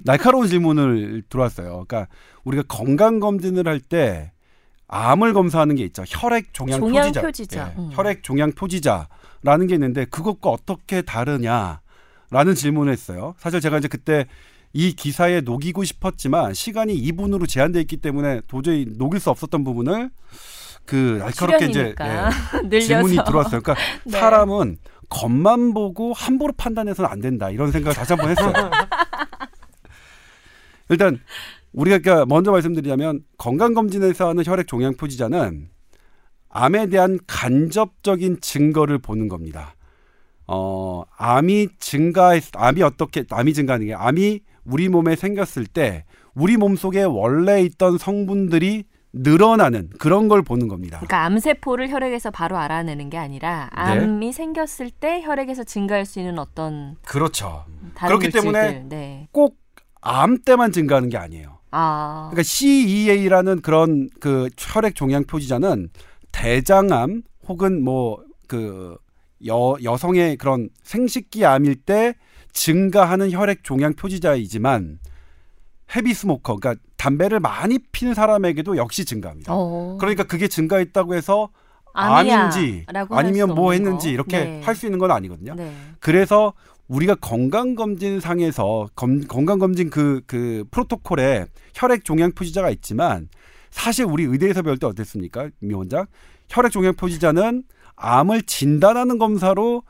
날카로운 질문을 들어왔어요. 그러니까 우리가 건강 검진을 할 때 암을 검사하는 게 있죠. 혈액 종양, 종양 표지자. 표지자. 예, 음. 혈액 종양 표지자라는 게 있는데 그것과 어떻게 다르냐라는 질문을 했어요. 사실 제가 이제 그때 이 기사에 녹이고 싶었지만 시간이 2분으로 제한돼 있기 때문에 도저히 녹일 수 없었던 부분을 그 날카롭게 이제 예, 질문이 들어왔어요. 그러니까 네. 사람은 겉만 보고 함부로 판단해서는 안 된다 이런 생각을 다시 한번 했어요. 일단 우리가 그러니까 먼저 말씀드리자면 건강검진에서 하는 혈액 종양 표지자는 암에 대한 간접적인 증거를 보는 겁니다. 어, 암이 증가했, 암이 어떻게, 암이 증가하는 게, 암이 우리 몸에 생겼을 때, 우리 몸 속에 원래 있던 성분들이 늘어나는 그런 걸 보는 겁니다. 그러니까 암세포를 혈액에서 바로 알아내는 게 아니라 네. 암이 생겼을 때 혈액에서 증가할 수 있는 어떤 그렇죠. 그렇기 물질들. 때문에 네. 꼭암 때만 증가하는 게 아니에요. 아. 그러니까 CEA라는 그런 그 혈액 종양 표지자는 대장암 혹은 뭐 그 여, 여성의 그런 생식기 암일 때 증가하는 혈액 종양 표지자이지만 헤비 스모커 그러니까 담배를 많이 피는 사람에게도 역시 증가합니다. 어. 그러니까 그게 증가했다고 해서 암인지 아니면 수뭐 했는지 거. 이렇게 네. 할수 있는 건 아니거든요. 네. 그래서 우리가 건강검진 상에서 검, 건강검진 그, 그 프로토콜에 혈액 종양 표지자가 있지만 사실 우리 의대에서 배울 때 어땠습니까? 미 원장? 혈액 종양 표지자는 암을 진단하는 검사로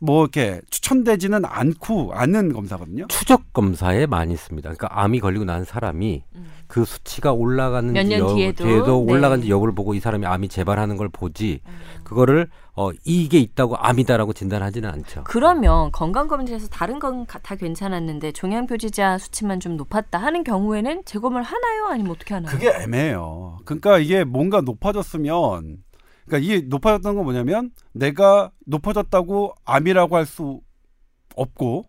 뭐 이렇게 추천되지는 않고 않는 검사거든요. 추적 검사에 많이 씁니다. 그러니까 암이 걸리고 난 사람이 음. 그 수치가 올라가는지 몇년 여- 뒤에도? 네. 올라간지 여부를 보고 이 사람이 암이 재발하는 걸 보지 음. 그거를 어 이게 있다고 암이다라고 진단하지는 않죠. 그러면 건강검진에서 다른 건 다 괜찮았는데 종양표지자 수치만 좀 높았다 하는 경우에는 재검을 하나요? 아니면 어떻게 하나요? 그게 애매해요. 그러니까 이게 뭔가 높아졌으면 그러니까 이게 높아졌던 건 뭐냐면 내가 높아졌다고 암이라고 할 수 없고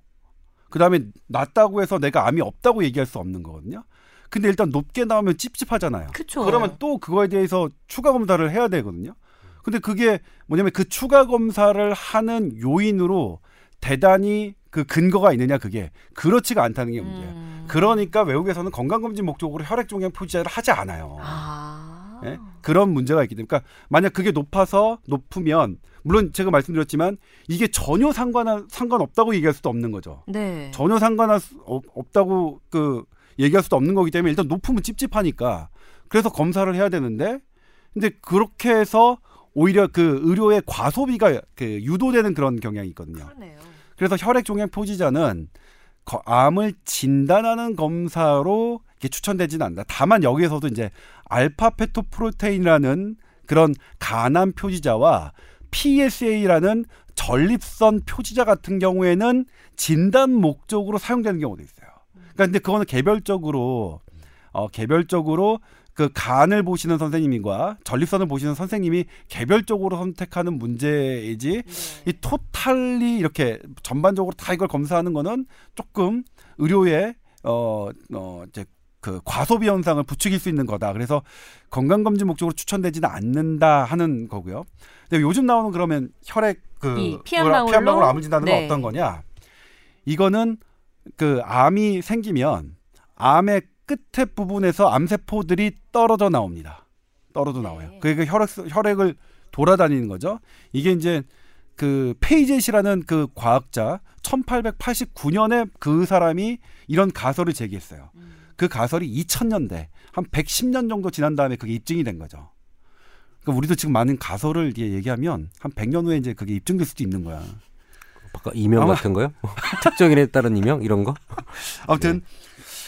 그다음에 낮다고 해서 내가 암이 없다고 얘기할 수 없는 거거든요. 근데 일단 높게 나오면 찝찝하잖아요. 그쵸. 그러면 또 그거에 대해서 추가 검사를 해야 되거든요. 근데 그게 뭐냐면 그 추가 검사를 하는 요인으로 대단히 그 근거가 있느냐 그게 그렇지가 않다는 게 문제예요. 음. 그러니까 외국에서는 건강검진 목적으로 혈액 종양 표지자를 하지 않아요. 아. 예? 그런 문제가 있기 때문에 그러니까 만약 그게 높아서 높으면 물론 제가 말씀드렸지만 이게 전혀 상관 상관없다고 얘기할 수도 없는 거죠. 네. 전혀 없, 없다고 그 얘기할 수도 없는 거기 때문에 일단 높으면 찝찝하니까 그래서 검사를 해야 되는데 근데 그렇게 해서 오히려 그 의료의 과소비가 그 유도되는 그런 경향이 있거든요. 그러네요. 그래서 혈액 종양 표지자는 거- 암을 진단하는 검사로 이렇게 추천되지는 않는다. 다만 여기에서도 이제 알파 페토 프로테인이라는 그런 간암 표지자와 PSA라는 전립선 표지자 같은 경우에는 진단 목적으로 사용되는 경우도 있어요. 그러니까 근데 그거는 개별적으로 어 개별적으로 그 간을 보시는 선생님과 전립선을 보시는 선생님이 개별적으로 선택하는 문제이지 이 토탈리 이렇게 전반적으로 다 이걸 검사하는 거는 조금 의료에 어, 어 이제 그 과소비 현상을 부추길 수 있는 거다. 그래서 건강 검진 목적으로 추천되지는 않는다 하는 거고요. 근데 요즘 나오는 그러면 혈액 그이 피한 뭐라- 피한 방울로? 방울 암을 진단은 네. 어떤 거냐? 이거는 그 암이 생기면 암의 끝에 부분에서 암세포들이 떨어져 나옵니다. 떨어져 나와요. 네. 그게 혈액 혈액을 돌아다니는 거죠. 이게 이제 그 페이젯이라는 그 과학자 1889년에 그 사람이 이런 가설을 제기했어요. 그 가설이 2000년대 한 110년 정도 지난 다음에 그게 입증이 된 거죠. 그러니까 우리도 지금 많은 가설을 이제 얘기하면 한 100년 후에 이제 그게 입증될 수도 있는 거야. 아까 이명 아마- 같은 거요? 특정인에 따른 이명 이런 거? 아무튼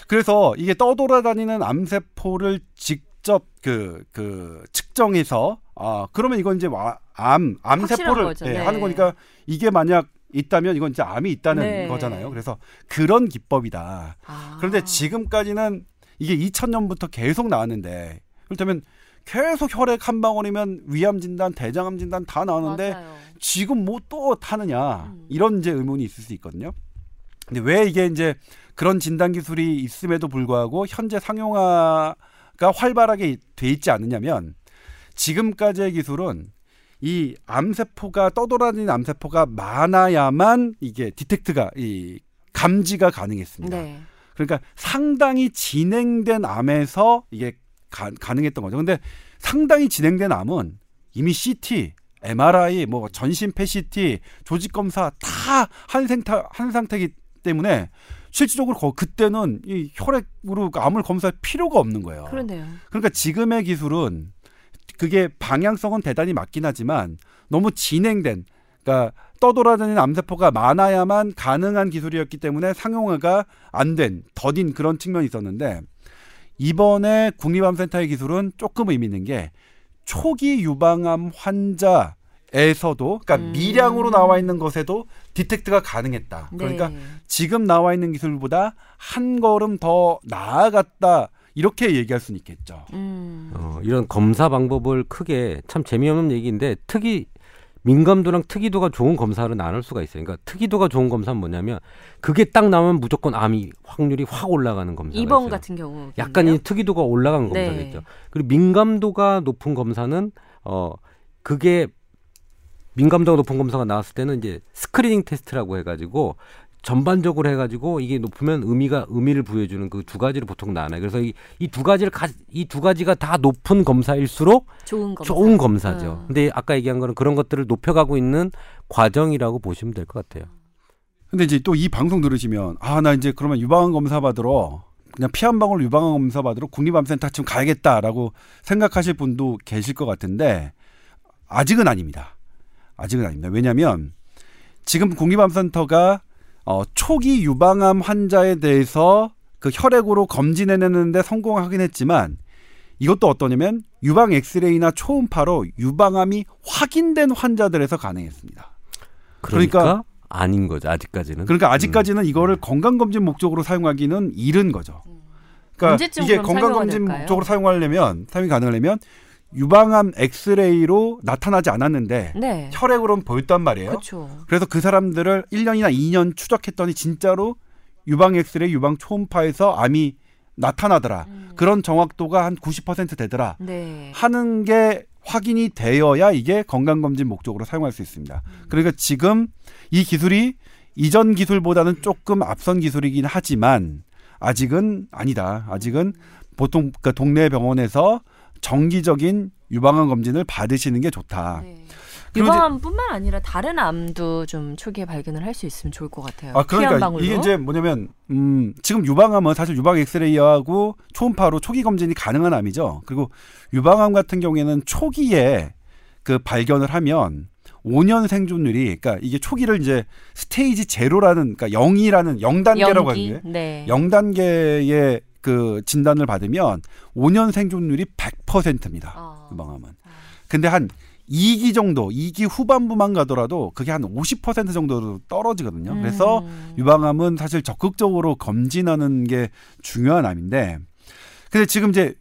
그래서 이게 떠돌아다니는 암세포를 직접 그, 그 측정해서 아 그러면 이건 이제 와- 암 암세포를. 예, 네. 하는 거니까 이게 만약 있다면 이건 이제 암이 있다는 네. 거잖아요. 그래서 그런 기법이다. 아. 그런데 지금까지는 이게 2000년부터 계속 나왔는데 그렇다면 계속 혈액 한 방울이면 위암 진단, 대장암 진단 다 나오는데 맞아요. 지금 뭐 또 타느냐 음. 이런 이제 의문이 있을 수 있거든요. 근데 왜 이게 이제 그런 진단 기술이 있음에도 불구하고 현재 상용화가 활발하게 돼 있지 않느냐면 지금까지의 기술은 이 암세포가 떠돌아다니는 암세포가 많아야만 이게 디텍트가 이 감지가 가능했습니다. 네. 그러니까 상당히 진행된 암에서 이게 가, 가능했던 거죠. 근데 상당히 진행된 암은 이미 CT, MRI, 뭐 전신 PET, 조직 검사 다한 상태 한 상태이기 때문에 실질적으로 거- 그때는 이 혈액으로 암을 검사할 필요가 없는 거예요. 그러네요. 그러니까 지금의 기술은 그게 방향성은 대단히 맞긴 하지만 너무 진행된 그러니까 떠돌아다니는 암세포가 많아야만 가능한 기술이었기 때문에 상용화가 안 된 더딘 그런 측면이 있었는데 이번에 국립암센터의 기술은 조금 의미 있는 게 초기 유방암 환자 에서도 그러니까 음. 미량으로 나와 있는 것에도 디텍트가 가능했다. 그러니까 네. 지금 나와 있는 기술보다 한 걸음 더 나아갔다 이렇게 얘기할 수는 있겠죠. 음. 어, 이런 검사 방법을 크게 참 재미없는 얘기인데 특이 민감도랑 특이도가 좋은 검사를 나눌 수가 있어요. 그러니까 특이도가 좋은 검사는 뭐냐면 그게 딱 나오면 무조건 암이 확률이 확 올라가는 검사가 2번 있어요. 같은 경우 약간 이 특이도가 올라간 네. 검사겠죠. 그리고 민감도가 높은 검사는 어 그게 민감도가 높은 검사가 나왔을 때는 이제 screening test라고 해가지고 전반적으로 해가지고 이게 높으면 의미가 의미를 부여주는 그 두 가지를 보통 나눠요. 그래서 이이두 가지를 이 두 가지가 다 높은 검사일수록 좋은 검사. 좋은 검사죠. 음. 근데 아까 얘기한 거는 그런 것들을 높여가고 있는 과정이라고 보시면 될 것 같아요. 근데 이제 또 이 방송 들으시면 아 나 이제 그러면 유방암 검사 받으러 그냥 피 한 방울 유방암 검사 받으러 국립암센터 지금 가야겠다라고 생각하실 분도 계실 것 같은데 아직은 아닙니다. 아직은 아닙니다. 왜냐하면 지금 국립암센터가 어, 초기 유방암 환자에 대해서 그 혈액으로 검진해내는데 성공하긴 했지만 이것도 어떠냐면 유방 엑스레이나 초음파로 유방암이 확인된 환자들에서 가능했습니다. 그러니까, 그러니까- 아닌 거죠. 아직까지는. 그러니까 아직까지는 이거를 건강검진 목적으로 사용하기는 이른 거죠. 그러니까 언제쯤 이게 건강검진? 목적으로 사용하려면 사용이 가능하려면 유방암 엑스레이로 나타나지 않았는데 네. 혈액으로는 보였단 말이에요. 그렇죠. 그래서 그 사람들을 1년이나 2년 추적했더니 진짜로 유방 엑스레이, 유방 초음파에서 암이 나타나더라. 음. 그런 정확도가 한 90% 되더라. 네. 하는 게 확인이 되어야 이게 건강검진 목적으로 사용할 수 있습니다. 그러니까 지금 이 기술이 이전 기술보다는 조금 앞선 기술이긴 하지만 아직은 아니다. 아직은 보통 그 동네 병원에서 정기적인 유방암 검진을 받으시는 게 좋다. 네. 유방암뿐만 아니라 다른 암도 좀 초기에 발견을 할 수 있으면 좋을 것 같아요. 아 그러니까. 이게 이제 뭐냐면 음, 지금 유방암은 사실 유방 엑스레이하고 초음파로 초기 검진이 가능한 암이죠. 그리고 유방암 같은 경우에는 초기에 그 발견을 하면 5년 생존율이 그러니까 이게 초기를 이제 스테이지 제로라는 그러니까 0이라는 0단계라고 연기? 하는 게 네. 0단계의 그 진단을 받으면 5년 생존율이 100%입니다. 어. 유방암은. 근데 한 2기 정도, 2기 후반부만 가더라도 그게 한 50% 정도로 떨어지거든요. 그래서 음. 유방암은 사실 적극적으로 검진하는 게 중요한 암인데, 근데 지금 이제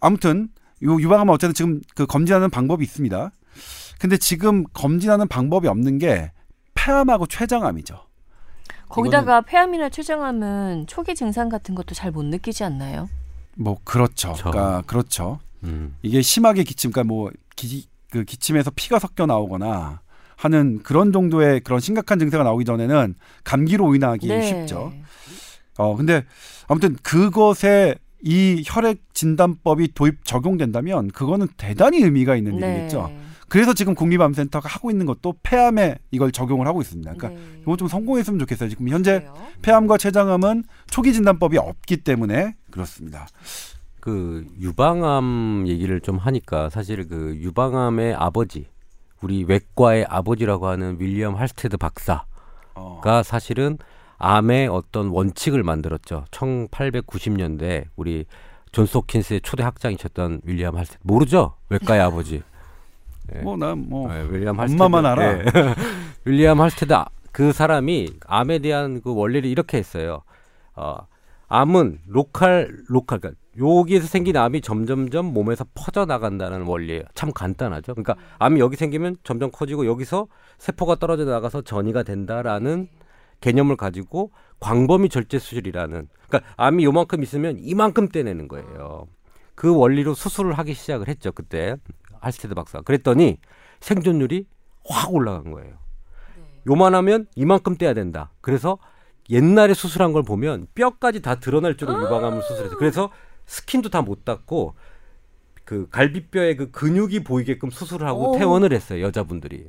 아무튼 요 유방암은 어쨌든 지금 그 검진하는 방법이 있습니다. 근데 지금 검진하는 방법이 없는 게 폐암하고 췌장암이죠. 거기다가 폐암이나 췌장암은 초기 증상 같은 것도 잘 못 느끼지 않나요? 뭐 그렇죠. 그렇죠. 그러니까 그렇죠. 음. 이게 심하게 기침, 그러니까 뭐 기, 그 기침에서 피가 섞여 나오거나 하는 그런 정도의 그런 심각한 증세가 나오기 전에는 감기로 오인하기 네. 쉽죠. 어 근데 아무튼 그것에 이 혈액 진단법이 도입 적용된다면 그거는 대단히 의미가 있는 네. 일이겠죠. 그래서 지금 국립암센터가 하고 있는 것도 폐암에 이걸 적용을 하고 있습니다. 그러니까 네. 이거 좀 성공했으면 좋겠어요. 지금 현제 그래요? 폐암과 췌장암은 초기 진단법이 없기 때문에 그렇습니다. 그 유방암 얘기를 좀 하니까 사실 그 유방암의 아버지 우리 외과의 아버지라고 하는 윌리엄 할스테드 박사가 어. 사실은 암의 어떤 원칙을 만들었죠. 1890년대 우리 존스 홉킨스의 초대 학장이셨던 윌리엄 할스테드 모르죠? 외과의 아버지. 네. 뭐난뭐 네, 윌리엄 할스테드. 엄마만 알아. 네. 윌리엄 할스테드 아- 그 사람이 암에 대한 그 원리를 이렇게 했어요. 어, 암은 local local 그러니까 여기에서 생긴 암이 점점점 몸에서 퍼져 나간다는 원리예요. 참 간단하죠. 그러니까 암이 여기 생기면 점점 커지고 여기서 세포가 떨어져 나가서 전이가 된다라는 개념을 가지고 광범위 절제 수술이라는 그러니까 암이 요만큼 있으면 이만큼 떼내는 거예요. 그 원리로 수술을 하기 시작을 했죠. 그때 할스테드 박사. 그랬더니 생존율이 확 올라간 거예요. 요만하면 이만큼 떼야 된다. 그래서 옛날에 수술한 걸 보면 뼈까지 다 드러날 정도로 유방암을 수술했어요. 그래서 스킨도 다 못 닦고 그 갈비뼈에 그 근육이 보이게끔 수술을 하고 오. 퇴원을 했어요. 여자분들이.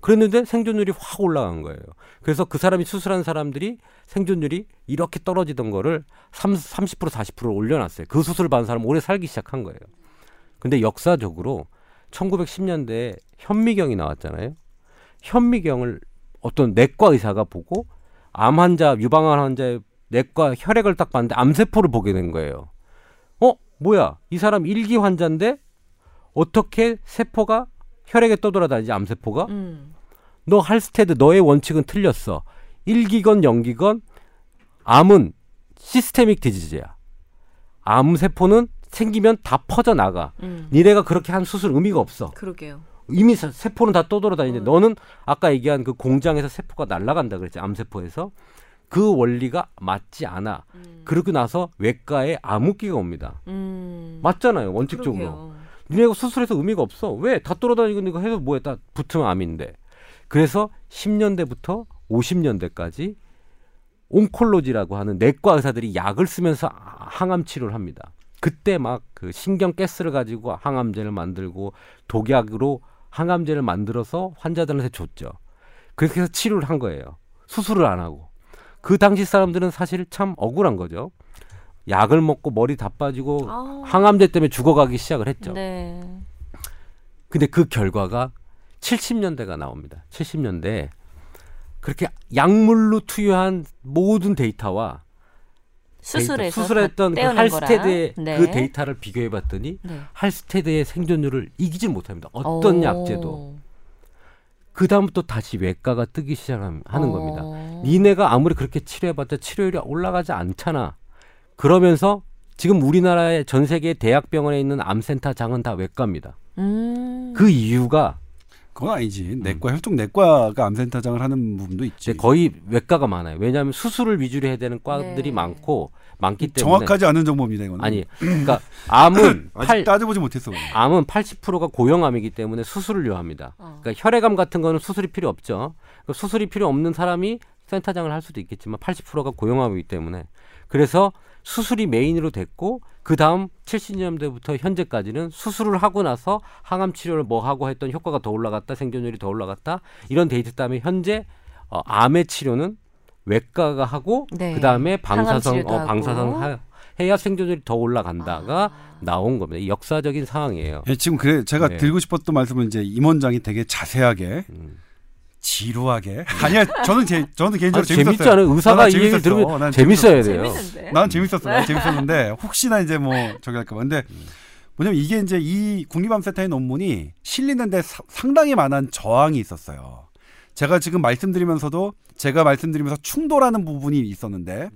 그랬는데 생존율이 확 올라간 거예요. 그래서 그 사람이 수술한 사람들이 생존율이 이렇게 떨어지던 거를 30, 30% 40% 올려놨어요. 그 수술을 받은 사람 은 오래 살기 시작한 거예요. 근데 역사적으로 1910년대에 현미경이 나왔잖아요. 현미경을 어떤 내과 의사가 보고 암 환자, 유방암 환자의 내과 혈액을 딱 봤는데 암세포를 보게 된 거예요. 어? 뭐야? 이 사람 일기 환자인데 어떻게 세포가 혈액에 떠돌아다니지 암세포가? 음. 너 할스테드 너의 원칙은 틀렸어. 1기건 0기건 암은 시스테믹 디지즈야. 암 세포는 생기면 다 퍼져 나가. 음. 니네가 그렇게 한 수술 의미가 없어. 그러게요. 이미 세- 세포는 다 떠돌아다니는데 음. 너는 아까 얘기한 그 공장에서 세포가 날아간다 그랬지 암세포에서 그 원리가 맞지 않아. 음. 그러고 나서 외과에 암흑기가 옵니다. 음. 맞잖아요 원칙적으로. 그러게요. 니네가 수술해서 의미가 없어. 왜? 다 돌아다니고 이거 해서 뭐해? 다 붙으면 암인데. 그래서 10년대부터 50년대까지 온콜로지라고 하는 내과 의사들이 약을 쓰면서 항암 치료를 합니다. 그때 막 그 신경 가스를 가지고 항암제를 만들고 독약으로 항암제를 만들어서 환자들한테 줬죠. 그렇게 해서 치료를 한 거예요. 수술을 안 하고. 그 당시 사람들은 사실 참 억울한 거죠. 약을 먹고 머리 다 빠지고 아. 항암제 때문에 죽어가기 시작을 했죠. 네. 근데 그 결과가 70년대가 나옵니다. 70년대 그렇게 약물로 투여한 모든 데이터와 수술해서 수술했던 그 할스테드의. 네. 그 데이터를 비교해 봤더니 네. 할스테드의 생존율을 이기질 못합니다. 어떤 오. 약제도. 그 다음부터 다시 외과가 뜨기 시작하는 어. 겁니다. 니네가 아무리 그렇게 치료해봤자 치료율이 올라가지 않잖아. 그러면서 지금 우리나라의 전 세계 대학병원에 있는 암센터장은 다 외과입니다. 음. 그 이유가 그건 아니지. 내과 혈통 내과가 암센터장을 하는 부분도 있지. 이제 거의 외과가 많아요. 왜냐하면 수술을 위주로 해야 되는 과들이 네. 많고 많기 때문에 정확하지 않은 정보입니다. 이거는. 아니 그러니까 암은 아직 팔, 따져보지 못했어. 암은 80%가 고형암이기 때문에 수술을 요합니다. 어. 그러니까 혈액암 같은 거는 수술이 필요 없죠. 그러니까 수술이 필요 없는 사람이 센터장을 할 수도 있겠지만 80%가 고형암이기 때문에 그래서 수술이 메인으로 됐고 그 다음 70년대부터 현재까지는 수술을 하고 나서 항암 치료를 뭐 하고 했던 효과가 더 올라갔다 생존율이 더 올라갔다 이런 데이터 다음에 현재 어, 암의 치료는 외과가 하고 네. 그 다음에 방사성 항암치료도 어, 방사성 하고. 하, 해야 생존율이 더 올라간다가 아. 나온 겁니다. 이 역사적인 상황이에요. 예, 지금 그래 제가 네. 드리고 싶었던 말씀은 이제 임원장이 되게 자세하게 음. 지루하게 아니야 저는 제 저는 개인적으로 아, 재밌었어요. 재밌잖아요. 의사가 난이 얘기를. 들으면 난 재밌어야 돼요. 재밌는데. 난 재밌었어. 난 재밌었는데 혹시나 이제 뭐 저기 할까 봐. 근데 뭐냐면 이게 이제 이 국립암센터의 논문이 실리는데 사- 상당히 많은 저항이 있었어요. 제가 지금 말씀드리면서도 제가 말씀드리면서 충돌하는 부분이 있었는데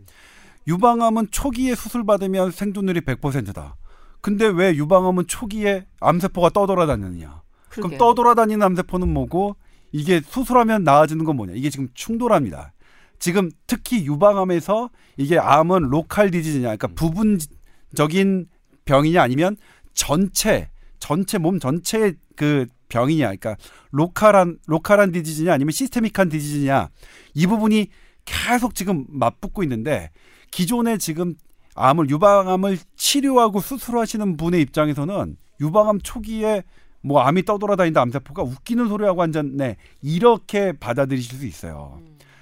유방암은 초기에 수술 받으면 생존율이 100%다. 근데 왜 유방암은 초기에 암세포가 떠돌아다니느냐? 그럼. 떠돌아다니는 암세포는 뭐고 이게 수술하면 나아지는 건 뭐냐? 이게 지금 충돌합니다. 지금 특히 유방암에서 이게 암은 local disease냐, 그러니까 부분적인 병이냐 아니면 전체 전체 몸 전체의 그 병이냐, 그러니까 local한 local한 disease냐 아니면 systemic한 disease냐 이 부분이 계속 지금 맞붙고 있는데 기존에 지금 암을 유방암을 치료하고 수술하시는 분의 입장에서는 유방암 초기에 뭐 암이 떠돌아다닌다 암세포가 웃기는 소리하고 앉았네 이렇게 받아들이실 수 있어요.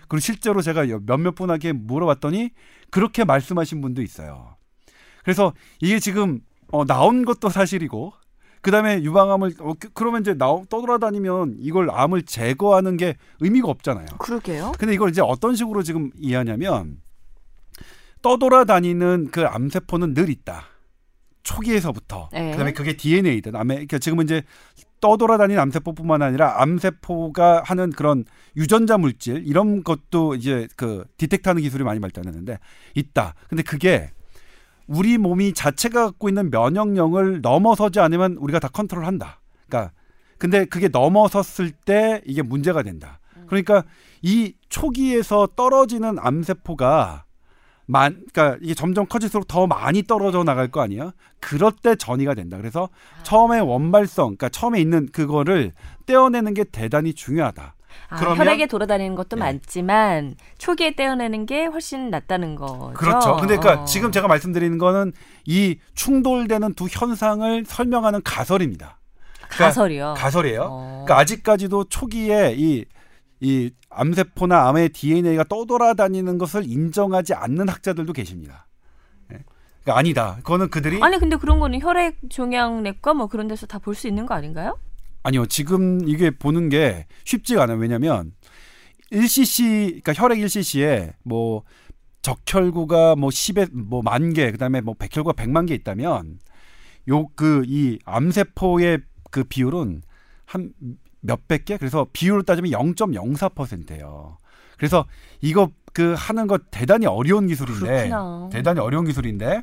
그리고 실제로 제가 여- 몇몇 분에게 물어봤더니 그렇게 말씀하신 분도 있어요. 그래서 이게 지금 어, 나온 것도 사실이고 그다음에 유방암을 어, 그- 그러면 이제 나 떠돌아다니면 이걸 암을 제거하는 게 의미가 없잖아요. 그러게요. 근데 이걸 이제 어떤 식으로 지금 이해하냐면 떠돌아다니는 그 암세포는 늘 있다. 초기에서부터. 네. 그다음에 그게 DNA든 암에 그러니까 지금은 이제 떠돌아다니는 암세포뿐만 아니라 암세포가 하는 그런 유전자 물질 이런 것도 이제 그 디텍트하는 기술이 많이 발달했는데 있다. 근데 그게 우리 몸이 자체가 갖고 있는 면역력을 넘어서지 않으면 우리가 다 컨트롤한다. 그러니까 근데 그게 넘어섰을 때 이게 문제가 된다. 그러니까 이 초기에서 떨어지는 암세포가 만, 그러니까 이게 점점 커질수록 더 많이 떨어져 나갈 거 아니야? 그럴 때 전이가 된다. 그래서 처음에 원발성, 그러니까 처음에 있는 그거를 떼어내는 게 대단히 중요하다. 아, 그러면- 혈액에 돌아다니는 것도 네. 많지만 초기에 떼어내는 게 훨씬 낫다는 거죠. 그렇죠. 근데 그러니까 어. 지금 제가 말씀드리는 거는 이 충돌되는 두 현상을 설명하는 가설입니다. 그러니까 가설이요. 가설이에요. 어. 그러니까 아직까지도 초기에 이, 이 암세포나 암의 DNA가 떠돌아다니는 것을 인정하지 않는 학자들도 계십니다. 예. 그러니까 아니다. 그거는 그들이 아니 근데 그런 거는 혈액 종양내과 뭐 그런 데서 다 볼 수 있는 거 아닌가요? 아니요. 지금 이게 보는 게 쉽지가 않아요. 왜냐면 1cc 그러니까 혈액 1cc에 뭐 적혈구가 뭐 10에 뭐 만 개, 그다음에 뭐 백혈구가 100만 개 있다면 요 그 이 암세포의 그 비율은 한 몇백 개? 그래서 비율을 따지면 0.04%예요. 그래서 이거 그 하는 거 대단히 어려운 기술인데 그렇구나. 대단히 어려운 기술인데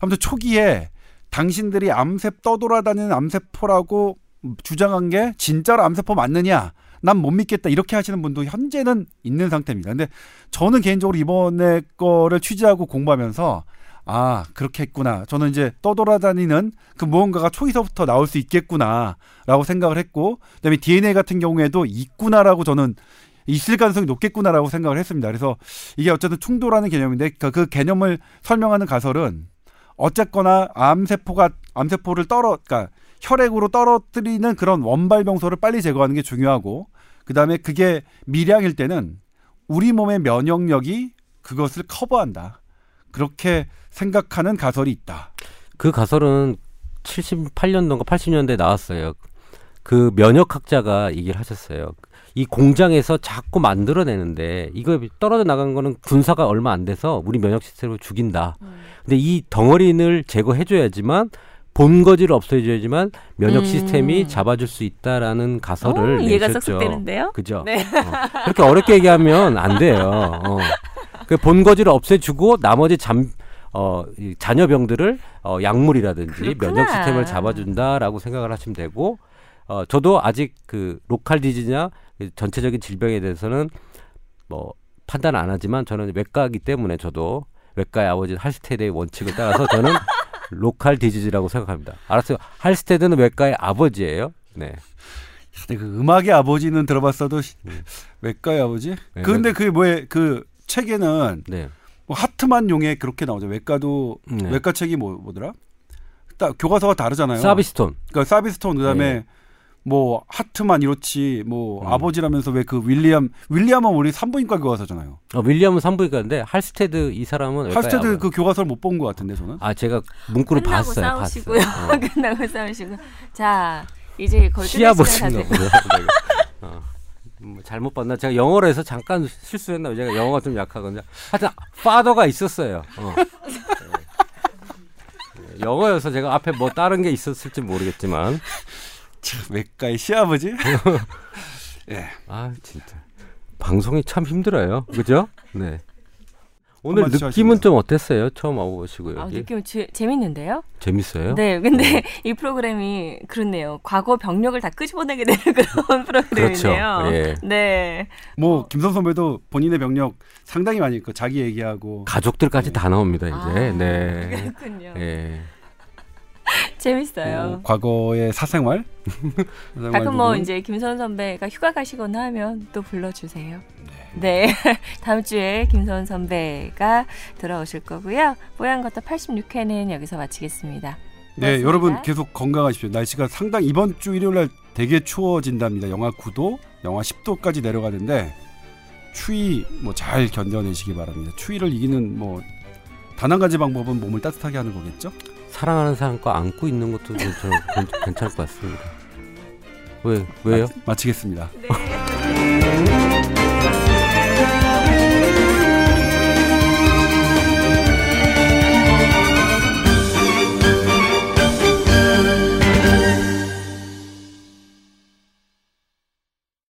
아무튼 초기에 당신들이 암세 떠돌아다니는 암세포라고 주장한 게 진짜로 암세포 맞느냐? 난 못 믿겠다. 이렇게 하시는 분도 현재는 있는 상태입니다. 근데 저는 개인적으로 이번에 거를 취재하고 공부하면서 아, 그렇게 했구나. 저는 이제 떠돌아다니는 그 무언가가 초기서부터 나올 수 있겠구나라고 생각을 했고, 그다음에 DNA 같은 경우에도 있구나라고 저는 있을 가능성이 높겠구나라고 생각을 했습니다. 그래서 이게 어쨌든 충돌하는 개념인데 그, 그 개념을 설명하는 가설은 어쨌거나 암세포가 암세포를 떨어 그러니까 혈액으로 떨어뜨리는 그런 원발 병소를 빨리 제거하는 게 중요하고 그다음에 그게 미량일 때는 우리 몸의 면역력이 그것을 커버한다. 그렇게 생각하는 가설이 있다. 그 가설은 78년도인가 80년대에 나왔어요. 그 면역학자가 얘기를 하셨어요. 이 공장에서 자꾸 만들어내는데 이거 떨어져 나간 거는 군사가 얼마 안 돼서 우리 면역 시스템을 죽인다. 음. 근데 이 덩어리를 제거해줘야지만 본거지를 없애줘야지만 면역 음. 시스템이 잡아줄 수 있다라는 가설을 어, 이해가 내셨죠. 그죠? 네. 어. 그렇게 어렵게 얘기하면 안 돼요. 어. 그 본거지를 없애주고 나머지 잠 어, 이 잔여병들을 어, 약물이라든지 그렇구나. 면역 시스템을 잡아준다라고 생각을 하시면 되고 어, 저도 아직 그 local disease냐 그 전체적인 질병에 대해서는 뭐 판단 안 하지만 저는 외과이기 때문에 저도 외과의 아버지 할스테드의 원칙을 따라서 저는 local disease라고 생각합니다. 알았어요. 할스테드는 외과의 아버지예요. 네. 근데 그 음악의 아버지는 들어봤어도 시- 외과의 아버지? 네, 근데 그게 뭐에 그 책에는 네. 뭐 하트만용에 그렇게 나오죠. 외과도 네. 외과 책이 뭐 뭐더라? 딱 교과서가 다르잖아요. 사비스톤. 그러니까 사비스톤 그다음에 네. 뭐 하트만 이렇지 뭐 음. 아버지라면서 왜 그 윌리엄 윌리엄은 우리 산부인과 교과서잖아요. 어, 윌리엄은 산부인과인데 할스테드 이 사람은 할스테드. 그 교과서를 못 본 것 같은데 저는. 아 제가 문구를 봤어요. 싸우시고요. 봤어요. 어. 끝나고 싸우시고. 자, 이제 거의 시야 보시는 다 거고요. 어. 뭐 잘못 봤나? 제가 영어로 해서 잠깐 실수했나? 제가 영어가 좀 약하거든요. 하여튼 파더가 있었어요. 어. 네. 영어여서 제가 앞에 뭐 다른 게 있었을지 모르겠지만 외과의 시아버지? 예. 아 진짜 방송이 참 힘들어요. 그죠? 네. 오늘 한마디 느낌은 하시네요. 좀 어땠어요? 처음 와보시고 아, 여기 느낌 재, 재밌는데요? 재밌어요? 네, 근데 이 프로그램이 그렇네요. 과거 병력을 다 끄집어내게 되는 그런 프로그램이네요. 그렇죠. 예. 네. 뭐 김선 선배도 본인의 병력 상당히 많이 있고 자기 얘기하고 가족들까지 다 나옵니다 이제. 아, 네. 그렇군요. 예. 재밌어요. 뭐 과거의 사생활. 사생활 가끔 뭐. 이제 김선 선배가 휴가 가시거나 하면 또 불러주세요. 네. 다음 주에 김선 선배가 돌아오실 거고요. 뽀얀 것도 86회는 여기서 마치겠습니다. 네, 고맙습니다. 여러분 계속 건강하십시오. 날씨가 상당히 이번 주 일요일 날 되게 추워진답니다. 영하 9도, 영하 10도까지 내려가는데 추위 뭐 잘 견뎌내시기 바랍니다. 추위를 이기는 뭐 단 한 가지 방법은 몸을 따뜻하게 하는 거겠죠? 사랑하는 사람과 안고 있는 것도 괜찮, 괜찮을 것 같습니다. 왜 왜요? 마치겠습니다. 네.